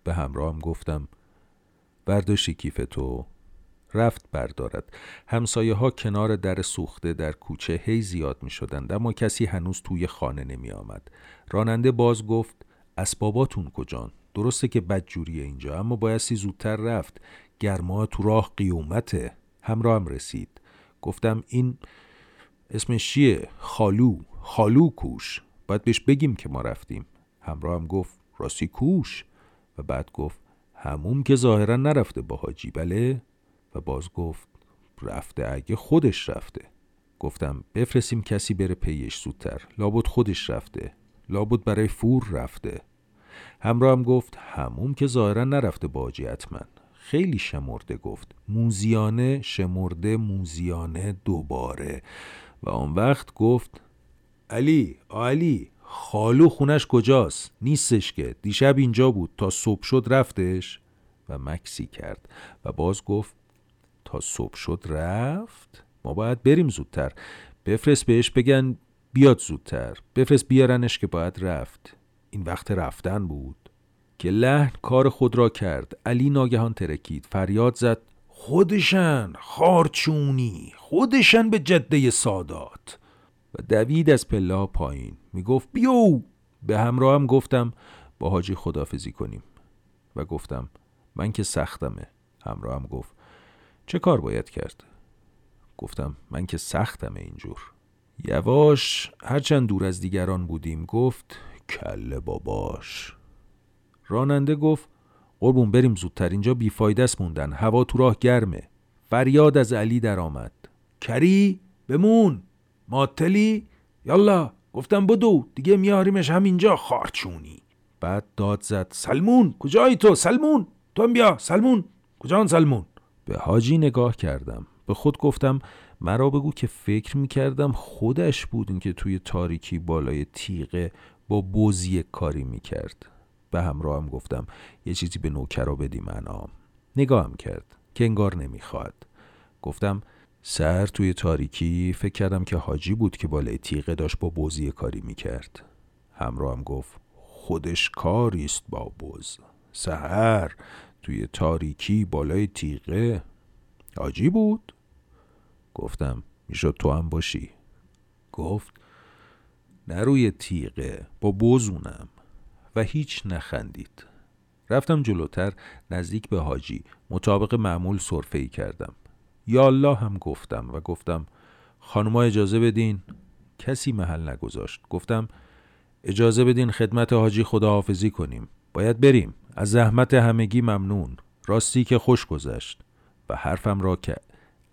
به همراهم گفتم برداشتی کیف تو. رفت بردارد. همسایه ها کنار در سوخته در کوچه هی زیاد می شدند اما کسی هنوز توی خانه نمی آمد راننده باز گفت اسباباتون کجان؟ درسته که بدجوریه اینجا اما بایستی زودتر رفت. گرما تو راه قیومته. همراه هم رسید. گفتم این اسمش چیه؟ خالو خالو کوش. باید بهش بگیم که ما رفتیم. همراه هم گفت راستی کوش. و بعد گفت هموم که ظاهرا نرفته با حاجی بله؟ و باز گفت رفته اگه خودش رفته. گفتم بفرستیم کسی بره پیش زودتر. لابد خودش رفته. لابد برای فور رفته. همراه هم گفت هموم که ظاهرا نرفته با حاجی حتما. خیلی شمرده گفت. موزیانه شمرده موزیانه دوباره. و آن وقت گفت علی علی خالو خونش کجاست؟ نیستش که. دیشب اینجا بود. تا صبح شد رفتش. و مکسی کرد. و باز گفت تا صبح شد رفت. ما باید بریم زودتر. بفرست بهش بگن بیاد زودتر. بفرست بیارنش که باید رفت. این وقت رفتن بود. که لحن کار خود را کرد. علی ناگهان ترکید. فریاد زد. خودشن خارچونی. خودشن به جده سادات. و دوید از پله پایین. می‌گفت بیو. به همراه هم گفتم با حاجی خدافزی کنیم. و گفتم من که سختمه. همراه هم گفت چه کار باید کرد؟ گفتم من که سختمه اینجور. یواش هرچند دور از دیگران بودیم گفت کله باباش. راننده گفت قربون بریم زودتر اینجا بیفایده است موندن. هوا تو راه گرمه. فریاد از علی درآمد. کری بمون. ماتلی؟ یالا. گفتم بدو. دیگه میاریمش همینجا خارچونی. بعد داد زد سلمون کجایی تو؟ سلمون. تو هم بیا. سلمون. کجان سلمون؟ به حاجی نگاه کردم. به خود گفتم مرا بگو که فکر می‌کردم خودش بود این که توی تاریکی بالای تیغه با بوزی کاری می‌کرد. به همراهم گفتم یه چیزی به نوکرا بدی منام. نگاهم کرد که انگار نمی‌خواد. گفتم سر توی تاریکی فکر کردم که حاجی بود که بالای تیغه داشت با بوزی کاری می‌کرد. همراهم گفت خودش کاریست با بوز. سهر توی تاریکی بالای تیغه. حاجی بود؟ گفتم می‌شد تو هم باشی. گفت نه روی تیغه با بوزونم و هیچ نخندید. رفتم جلوتر نزدیک به حاجی مطابق معمول صرفه ای کردم. یا الله هم گفتم و گفتم خانما اجازه بدین؟ کسی محل نگذاشت. گفتم اجازه بدین خدمت حاجی خداحافظی کنیم. باید بریم. از زحمت همگی ممنون. راستی که خوش گذشت. و حرفم را که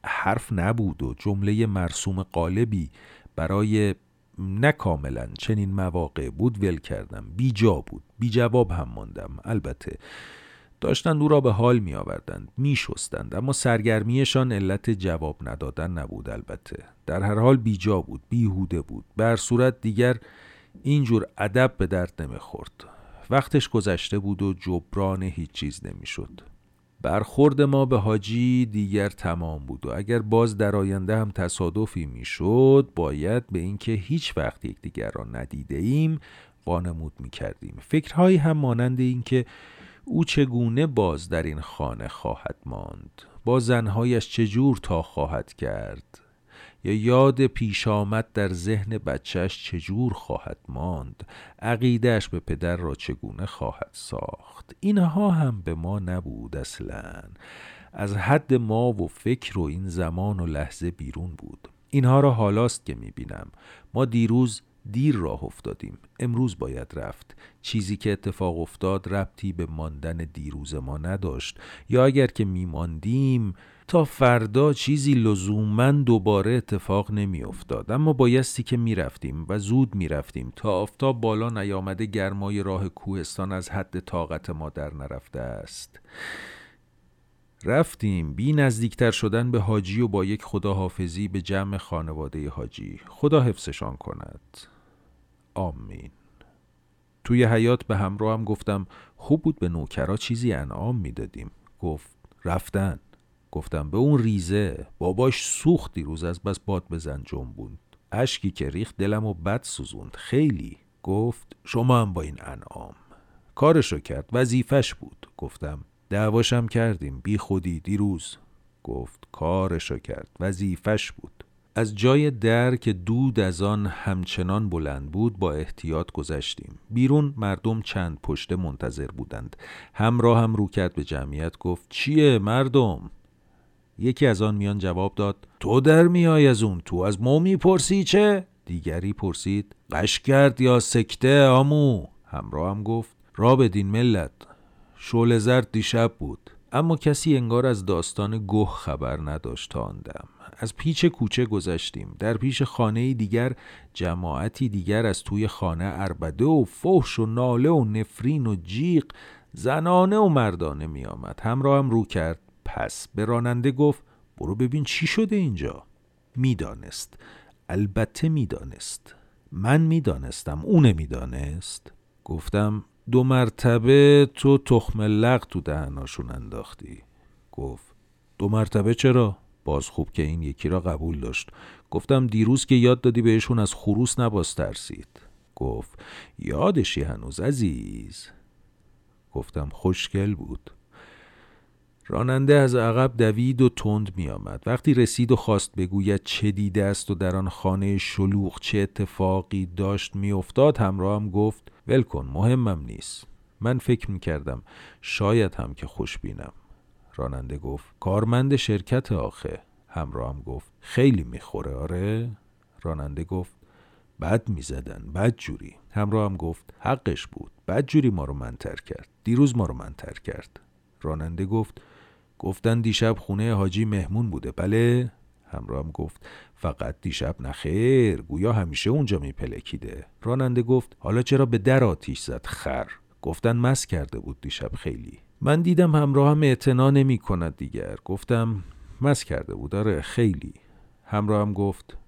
حرف نبود و جمله مرسوم قالبی برای نه کاملا چنین مواقع بود ول کردم. بی جا بود. بی جواب هم ماندم. البته داشتند او را به حال می آوردند می شستند اما سرگرمیشان علت جواب ندادن نبود البته. در هر حال بی جا بود. بیهوده بود. بر صورت دیگر اینجور ادب به درد نمی‌خورد. وقتش گذشته بود و جبران هیچ چیز نمی‌شد. برخورد ما به حاجی دیگر تمام بود و اگر باز در آینده هم تصادفی می‌شد باید به اینکه هیچ وقت یکدیگر را ندیده ایم وانمود می کردیم فکرهایی هم مانند اینکه او چگونه باز در این خانه خواهد ماند با زنهایش چجور تا خواهد کرد؟ یا یاد پیش آمد در ذهن بچهش چجور خواهد ماند عقیدهش به پدر را چگونه خواهد ساخت. اینها هم به ما نبود اصلا. از حد ما و فکر و این زمان و لحظه بیرون بود. اینها را حالاست که می‌بینم. ما دیروز دیر راه افتادیم. امروز باید رفت. چیزی که اتفاق افتاد ربطی به ماندن دیروز ما نداشت. یا اگر که میماندیم تا فردا چیزی لزوما دوباره اتفاق نمی افتاد اما بایستی که می رفتیم و زود می رفتیم تا آفتاب بالا نیامده گرمای راه کوهستان از حد طاقت ما در نرفته است. رفتیم. بی نزدیکتر شدن به حاجی و با یک خداحافظی به جمع خانواده حاجی. خدا حفظشان کند. آمین. توی حیات به همراه هم گفتم خوب بود به نوکرا چیزی انعام می‌دادیم. گفت رفتن. گفتم به اون ریزه. باباش سوخت دیروز از بس باد بزن جنبوند اشکی که ریخت دلم و بد سوزوند. خیلی. گفت شما هم با این انعام. کارشو کرد. وظیفش بود. گفتم دعواشم کردیم. بی خودی دیروز. گفت کارشو کرد. وظیفش بود. از جای در که دود از آن همچنان بلند بود با احتیاط گذشتیم. بیرون مردم چند پشته منتظر بودند. همراه هم رو کرد به جمعیت. گفت چیه مردم؟ یکی از آن میان جواب داد تو در میای از اون تو از ما می‌پرسی چه؟ دیگری پرسید قش کرد یا سکته آمو؟ همراه هم گفت را بدین ملت شول زرد دیشب بود. اما کسی انگار از داستان گوه خبر نداشت تا از پیچ کوچه گذشتیم. در پیش خانه دیگر جماعتی دیگر از توی خانه اربده و فحش و ناله و نفرین و جیغ زنانه و مردانه می آمد همراه هم رو کرد. پس به راننده گفت برو ببین چی شده اینجا. می‌دانست. البته می‌دانست. من می‌دانستم. اونه می‌دانست گفتم دو مرتبه تو تخم لق تو دهناشون انداختی. گفت دو مرتبه چرا؟ باز خوب که این یکی را قبول داشت. گفتم دیروز که یاد دادی بهشون از خروس نباز ترسید. گفت یادشی هنوز عزیز. گفتم خوشگل بود. راننده از عقب دوید و تند می آمد. وقتی رسید و خواست بگوید چه دیده است و در آن خانه شلوغ چه اتفاقی داشت می افتاد همراهم گفت ول کن مهمم نیست. من فکر می کردم شاید هم که خوش بینم راننده گفت کارمند شرکت آخه. همراهم گفت خیلی می‌خوره آره؟ راننده گفت بد می‌زدن بد جوری. همراهم گفت حقش بود. بد جوری ما رو منتر کرد. دیروز ما رو منتر کرد. راننده گفت گفتن دیشب خونه حاجی مهمون بوده. بله؟ همراهم گفت. فقط دیشب نخیر گویا همیشه اونجا میپلکیده. راننده گفت حالا چرا به در آتیش زد خر؟ گفتن مس کرده بود دیشب خیلی. من دیدم همراهم اعتنا نمی کند دیگر. گفتم مس کرده بود. داره خیلی. همراهم گفت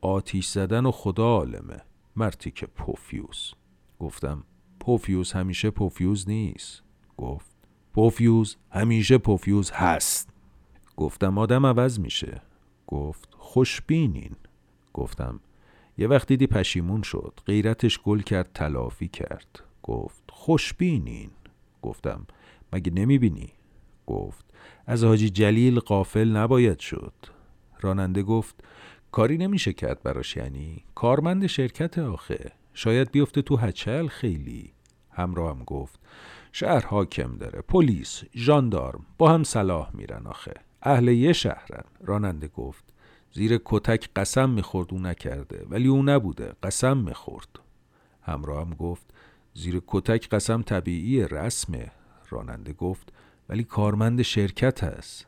آتیش زدن و خدا عالمه. مرتیکه پوفیوز گفتم پوفیوز همیشه پوفیوز نیست. گفت پوفیوز همیشه پوفیوز هست. گفتم آدم عوض میشه. گفت خوشبینین. گفتم یه وقت دیدی پشیمون شد غیرتش گل کرد تلافی کرد. گفت خوشبینین. گفتم مگه نمی‌بینی؟ گفت از حاجی جلیل قافل نباید شد. راننده گفت کاری نمیشه کرد براش یعنی کارمند شرکت آخه. شاید بیفته تو هچل خیلی. همراهم گفت شهر حاکم داره پلیس ژاندارم با هم صلاح میرن آخه. اهل یه شهرن. راننده گفت زیر کتک قسم می‌خورد او نکرده. ولی او نبوده قسم می‌خورد. همراهم گفت زیر کتک قسم طبیعی رسمه. راننده گفت ولی کارمند شرکت هست.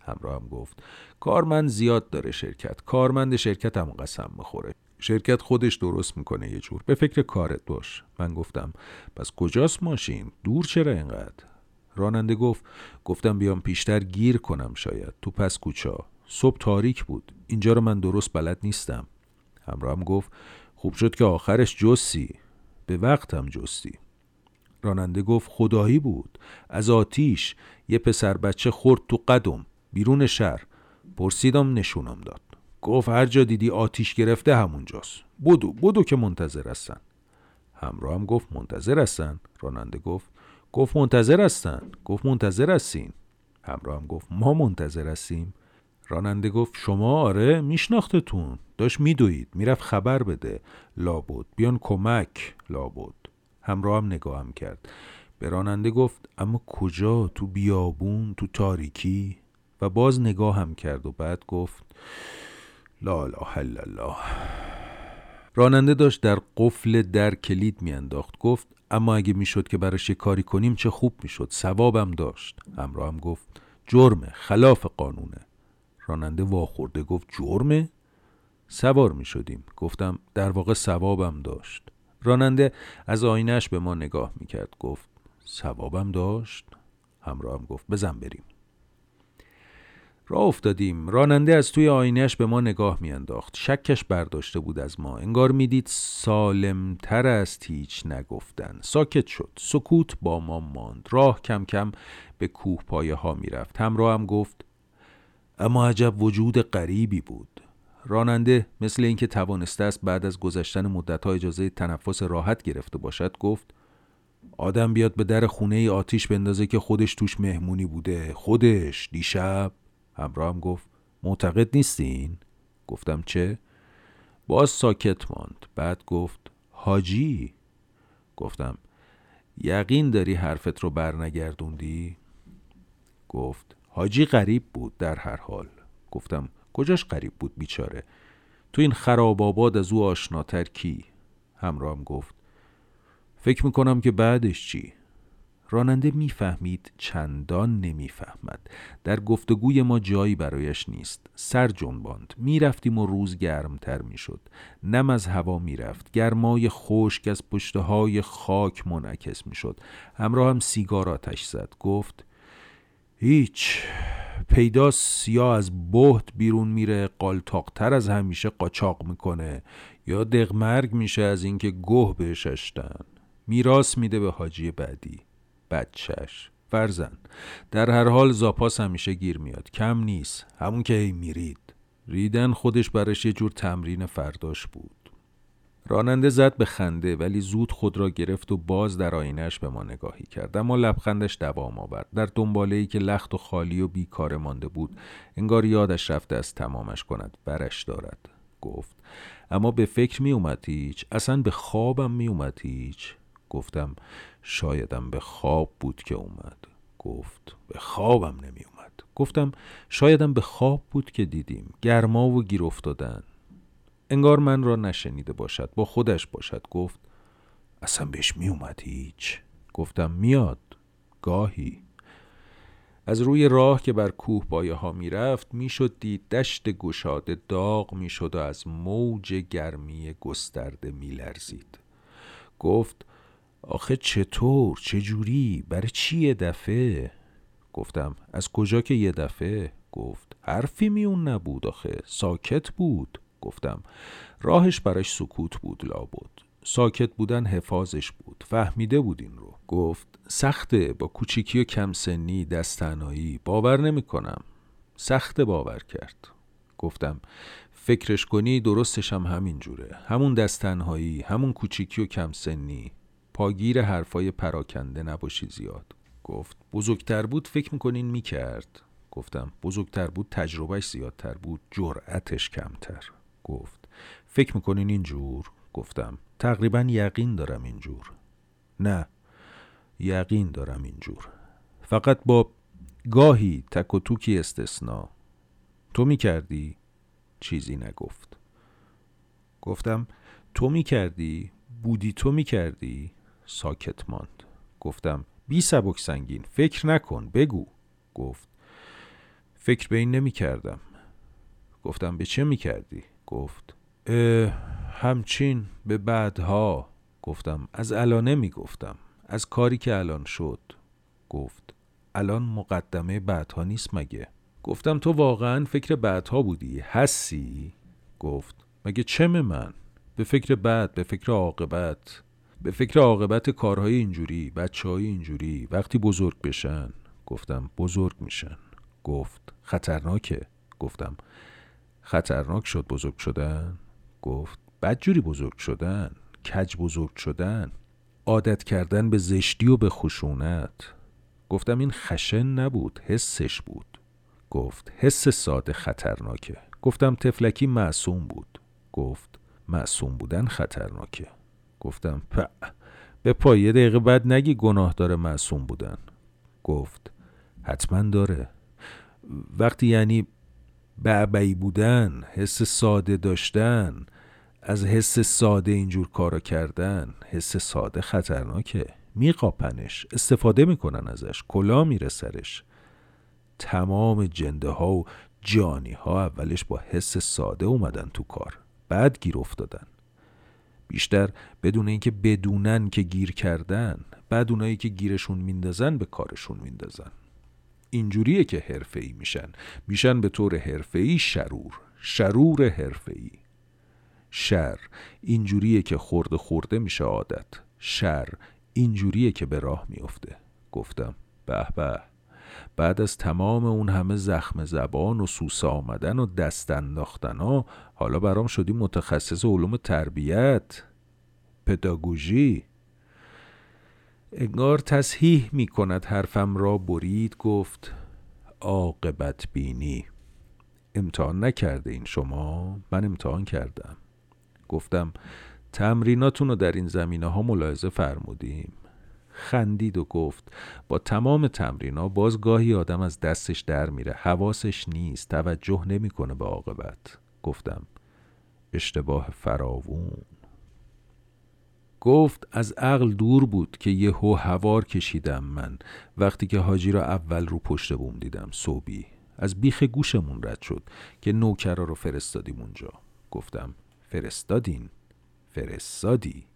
همراهم گفت کارمند زیاد داره شرکت. کارمند شرکت هم قسم می‌خوره. شرکت خودش درست می‌کنه یه جور. به فکر کارت باش. من گفتم پس کجاست ماشین؟ دور چرا اینقدر؟ راننده گفت گفتم بیام پیشتر گیر کنم شاید. تو پس کوچا. صبح تاریک بود. اینجا رو من درست بلد نیستم. همراهم گفت خوب شد که آخرش جسی به وقتم جستی. راننده گفت خدایی بود. از آتیش. یه پسر بچه خورد تو قدم. بیرون شهر. پرسیدم نشونم داد. گفت هر جا دیدی آتیش گرفته همونجاست. بودو بودو که منتظر هستن. همراه هم گفت منتظر هستن. راننده گفت گفت منتظر هستن. گفت منتظر هستین. همراه هم گفت ما منتظر هستیم. راننده گفت شما؟ آره میشناختتون. داشت میدوید. می‌رفت خبر بده. لابد. بیان کمک. لابد. همراه هم نگاهم کرد. به راننده گفت اما کجا؟ تو بیابون؟ تو تاریکی؟ و باز نگاه هم کرد و بعد گفت لا اله الا الله. راننده داشت در قفل در کلید میانداخت. گفت اما اگه می‌شد که براش کاری کنیم چه خوب می‌شد. ثوابم داشت. همراه هم گفت جرمه خلاف قانونه. راننده واخورده گفت جرمه؟ سوار می شدیم گفتم در واقع ثوابم داشت. راننده از آینش به ما نگاه می کرد گفت ثوابم داشت؟ همراهم گفت بزن بریم. راه افتادیم. راننده از توی آینهش به ما نگاه میانداخت. شکش برداشته بود از ما. انگار می‌دید سالمتر است هیچ نگفتن. ساکت شد. سکوت با ما ماند. راه کم کم به کوه پایه ها می‌رفت. همراه هم گفت اما عجب وجود غریبی بود. راننده مثل اینکه توانسته است بعد از گذشتن مدتها اجازه تنفس راحت گرفته باشد گفت آدم بیاد به در خونه ای آتیش بندازه که خودش توش مهمونی بوده. خودش دیشب همراهم گفت معتقد نیستین؟ گفتم چه؟ باز ساکت ماند بعد گفت حاجی گفتم یقین داری حرفت رو برنگردوندی؟ گفت حاجی غریب بود در هر حال گفتم کجاش غریب بود بیچاره تو این خراب آباد از او آشناتر کی همراهم گفت فکر می‌کنم که بعدش چی راننده می‌فهمید چندان نمی‌فهمد. در گفتگوی ما جایی برایش نیست. سر جنباند. می‌رفتیم و روز گرمتر می‌شد. نم از هوا می‌رفت. گرمای خشک از پشته های خاک منعکس می‌شد. همراه هم سیگار آتش زد. گفت هیچ. پیداست یا از بهت بیرون میره. قالتاقتر از همیشه قاچاق می‌کنه. یا دغمرگ میشه از اینکه گوه بهش میراس میده به حاجی بعدی. بچهش. فرزن در هر حال زاپاس همیشه گیر میاد. کم نیست. همون که هی میرید. ریدن خودش برش یه جور تمرین فرداش بود. راننده زد به خنده ولی زود خود را گرفت و باز در آینش به ما نگاهی کرد. اما لبخندش دوام آورد. در دنباله ای که لخت و خالی و بیکار مانده بود انگار یادش رفته از تمامش کند. برش دارد. گفت اما به فکر می اومد هیچ. اصلا به خوابم می اومد هیچ. گفتم شایدم به خواب بود که اومد. گفت به خوابم نمی اومد. گفتم شایدم به خواب بود که دیدیم. گرما و گیر افتادن. انگار من را نشنیده باشد با خودش باشد. گفت اصلا بهش می اومد هیچ. گفتم میاد. گاهی. از روی راه که بر کوه بایه ها می رفت می شد دید دشت گشاده داغ می شد و از موج گرمی گسترده می لرزید. گفت آخه چطور؟ چجوری؟ برای چی یه دفعه؟ گفتم از کجا که یه دفعه؟ گفت حرفی میون نبود آخه ساکت بود. گفتم راهش براش سکوت بود لابد. ساکت بودن حفاظش بود. فهمیده بود این رو. گفت سخته با کوچیکی و کم سنی دستنایی باور نمی کنم سخته باور کرد. گفتم فکرش کنی درستش هم همین جوره. همون دستنهایی همون کوچیکی و کم سنی. پاگیر حرفای پراکنده نباشی زیاد. گفت بزرگتر بود؟ فکر می‌کنین می‌کرد؟ گفتم بزرگتر بود تجربهش زیادتر بود جرأتش کمتر. گفت فکر می‌کنین اینجور گفتم تقریبا یقین دارم اینجور نه یقین دارم اینجور فقط با گاهی تک و توکی استثنا. تو می‌کردی؟ چیزی نگفت. گفتم تو می‌کردی؟ بودی تو می‌کردی؟ ساکت ماند. گفتم بی سبک سنگین فکر نکن بگو. گفت فکر به این نمی کردم گفتم به چه می کردی؟ گفت همچین به بعدها. گفتم از الانه می گفتم از کاری که الان شد. گفت الان مقدمه بعدها نیست مگه؟ گفتم تو واقعا فکر بعدها بودی هستی؟ گفت مگه چه من؟ به فکر بعد به فکر عاقبت؟ به فکر عاقبت کارهای اینجوری بچه های اینجوری وقتی بزرگ بشن گفتم بزرگ میشن. گفت خطرناکه. گفتم خطرناک شد بزرگ شدن؟ گفت بدجوری بزرگ شدن. کج بزرگ شدن. عادت کردن به زشتی و به خشونت. گفتم این خشن نبود حسش بود. گفت حس ساده خطرناکه. گفتم تفلکی معصوم بود. گفت معصوم بودن خطرناکه. گفتم په به پای دقیقه بعد نگی گناه داره معصوم بودن. گفت حتما داره. وقتی یعنی بعبعی بودن حس ساده داشتن از حس ساده اینجور کارا کردن حس ساده خطرناکه. میقاپنش استفاده می‌کنن ازش کلا میره سرش. تمام جنده ها و جانی ها اولش با حس ساده اومدن تو کار بعد گیر افتادن. بیشتر بدون اینکه بدونن که گیر کردن بعد اونایی که گیرشون میندازن به کارشون میندازن. اینجوریه که حرفه ای میشن. میشن به طور حرفه ای شرور. شرور حرفه ای شر اینجوریه که خورده خورده میشه عادت. شر اینجوریه که به راه میفته. گفتم به به. بعد از تمام اون همه زخم زبان و سوسه آمدن و دست انداختن ها حالا برام شدی متخصص علوم تربیت پداگوژی. انگار تصحیح می کند حرفم را برید گفت عاقبت بینی. امتحان نکرده این شما؟ من امتحان کردم. گفتم تمریناتون رو در این زمینه ها ملاحظه فرمودیم. خندید و گفت با تمام تمرینا باز گاهی آدم از دستش در میره حواسش نیست توجه نمی‌کنه به عاقبت. گفتم اشتباه فراوون. گفت از عقل دور بود که یه هو هوار کشیدم من. وقتی که حاجی را اول رو پشت بوم دیدم صوبی از بیخ گوشمون رد شد که نوکرا رو فرستادیم اونجا. گفتم فرستادین؟ فرستادی.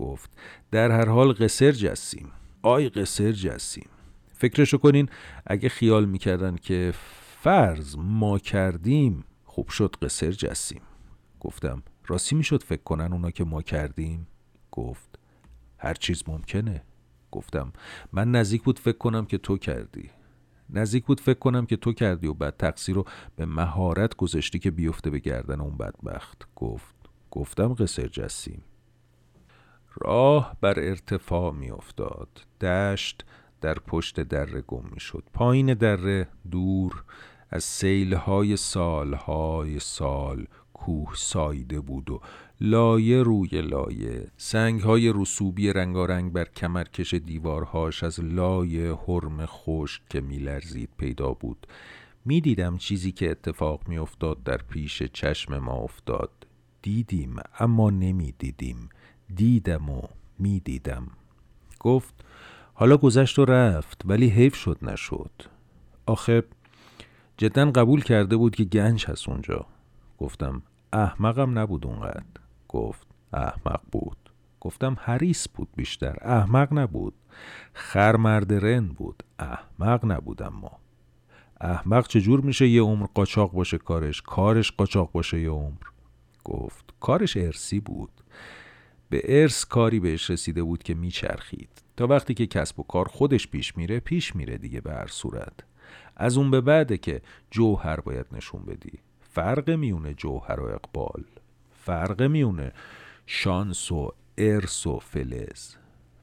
گفت در هر حال قصر جسیم آی قصر جسیم فکرشو کنین اگه خیال می‌کردن که فرض ما کردیم خوب شد قصر جسیم گفتم راستی می‌شد فکر کنن اونا که ما کردیم؟ گفت هر چیز ممکنه. گفتم من نزدیک بود فکر کنم که تو کردی. نزدیک بود فکر کنم که تو کردی و بعد تقصیر رو به مهارت گذاشتی که بیفته به گردن اون بدبخت. گفت گفتم قصر جسیم راه بر ارتفاع می افتاد دشت در پشت دره گم می شد پایین دره دور از سیلهای سالهای سال کوه سایده بود و لایه روی لایه. سنگهای رسوبی رنگارنگ بر کمرکش دیوارهاش از لایه حرم خشک که میلرزید پیدا بود. می‌دیدم چیزی که اتفاق میافتاد در پیش چشم ما افتاد. دیدیم اما نمی‌دیدیم. دیدم و می‌دیدم. گفت حالا گذشت و رفت ولی حیف شد نشد. آخه جدا قبول کرده بود که گنج هست اونجا. گفتم احمقم نبود اونقدر. گفت احمق بود. گفتم حریس بود بیشتر احمق نبود. خرمرد رن بود احمق نبود اما. احمق چجور میشه یه عمر قاچاق باشه کارش؟ کارش قاچاق باشه یه عمر. گفت کارش ارسی بود. به ارث کاری بهش رسیده بود که میچرخید. تا وقتی که کسب و کار خودش پیش میره پیش میره دیگه به هر صورت. از اون به بعده که جوهر باید نشون بدی. فرق میونه جوهر و اقبال. فرق میونه شانس و ارث و فلز.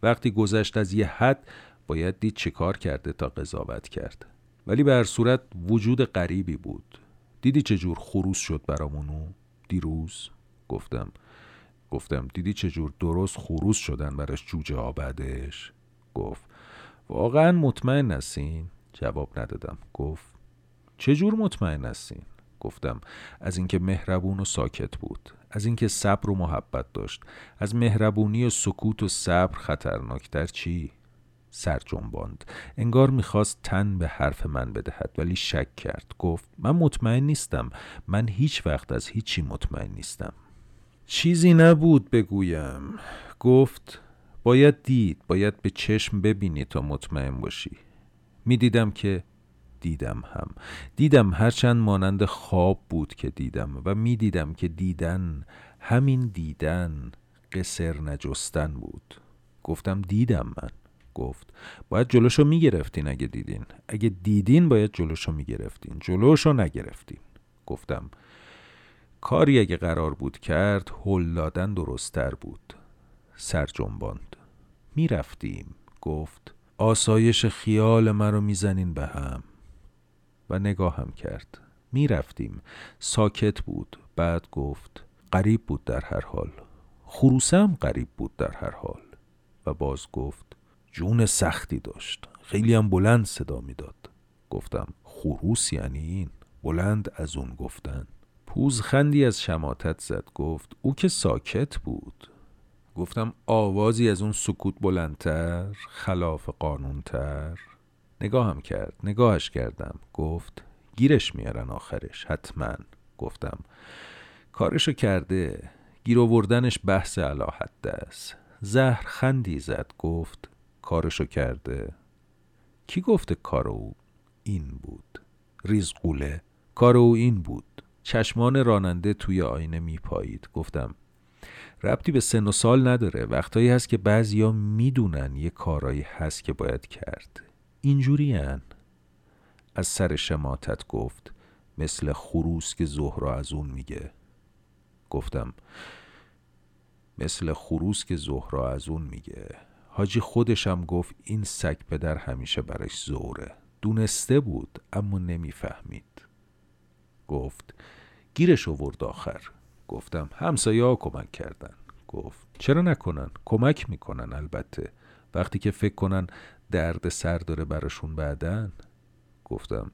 وقتی گذشت از یه حد باید دید چه کار کرده تا قضاوت کرد. ولی به هر صورت وجود غریبی بود. دیدی چه جور خروس شد برامونو دیروز گفتم. گفتم دیدی چه جور درست خروس شدن براش جوجه آبدش گفت واقعا مطمئن هستین؟ جواب ندادم. گفت چه جور مطمئن هستین؟ گفتم از اینکه مهربون و ساکت بود از اینکه صبر و محبت داشت از مهربونی و سکوت و صبر خطرناکتر چی؟ سر جنباند. انگار می‌خواست تن به حرف من بدهد ولی شک کرد. گفت من مطمئن نیستم. من هیچ وقت از هیچی مطمئن نیستم. چیزی نبود بگویم. گفت باید دید باید به چشم ببینی تا مطمئن باشی. می‌دیدم که دیدم هم. دیدم هرچند مانند خواب بود که دیدم و می‌دیدم که دیدن همین دیدن قصر نجستن بود. گفتم دیدم من. گفت باید جلوشو می‌گرفتین اگه دیدین. اگه دیدین باید جلوشو می‌گرفتین. جلوشو نگرفتین. گفتم کاری اگه قرار بود کرد هل دادن درستتر بود. سر جنباند. می‌رفتیم. گفت آسایش خیال مرا می‌زنین به هم. و نگاهم کرد. می‌رفتیم. ساکت بود. بعد گفت قریب بود در هر حال. خروسم قریب بود در هر حال. و باز گفت جون سختی داشت. خیلی هم بلند صدا می‌داد. گفتم خروس یعنی این؟ بلند از اون گفتن. پوزخندی از شماتت زد گفت او که ساکت بود. گفتم آوازی از اون سکوت بلندتر خلاف قانونتر. نگاهم کرد نگاهش کردم گفت گیرش میارن آخرش حتما. گفتم کارشو کرده گیر آوردنش بحث علاحت است زهر خندی زد گفت کارشو کرده. کی گفته کار او این بود؟ ریزقوله کار او این بود. چشمان راننده توی آینه میپایید. گفتم ربطی به سن و سال نداره. وقتایی هست که بعضیا می‌دونن یه کارایی هست که باید کرد. اینجوری هن. از سر شماتت گفت مثل خروس که زهرا از اون میگه. گفتم مثل خروس که زهرا از اون میگه. حاجی خودشم گفت این سگ پدر همیشه برش زوره دونسته بود اما نمی‌فهمید. گفت گیرش ورد آخر. گفتم همسایه ها کمک کردن. گفت چرا نکنن؟ کمک می‌کنن البته. وقتی که فکر کنن درد سر داره براشون بعدن. گفتم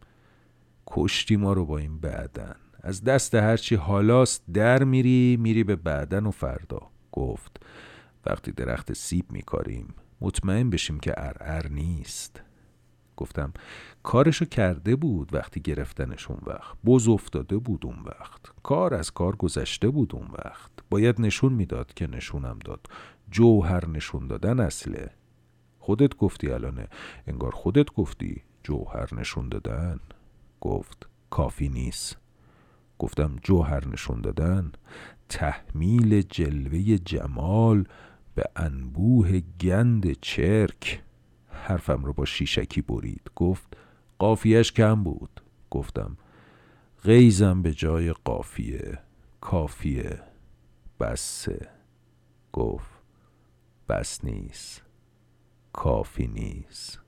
کشتی ما رو با این بعدن. از دست هرچی حالاست در میری میری به بعدن و فردا. گفت وقتی درخت سیب میکاریم مطمئن بشیم که ارعر نیست. گفتم کارشو کرده بود وقتی گرفتنش اون وقت. بز افتاده بود اون وقت. کار از کار گذشته بود اون وقت. باید نشون می‌داد که نشونم داد. جوهر نشون دادن اصله. خودت گفتی الانه. انگار خودت گفتی جوهر نشون دادن. گفت کافی نیست. گفتم جوهر نشون دادن؟ تحمیل جلوه جمال به انبوه گند چرک. حرفم رو با شیشکی برید. گفت قافیش کم بود. گفتم غیزم به جای قافیه. کافیه. بسه. گفت بس نیست. کافی نیست.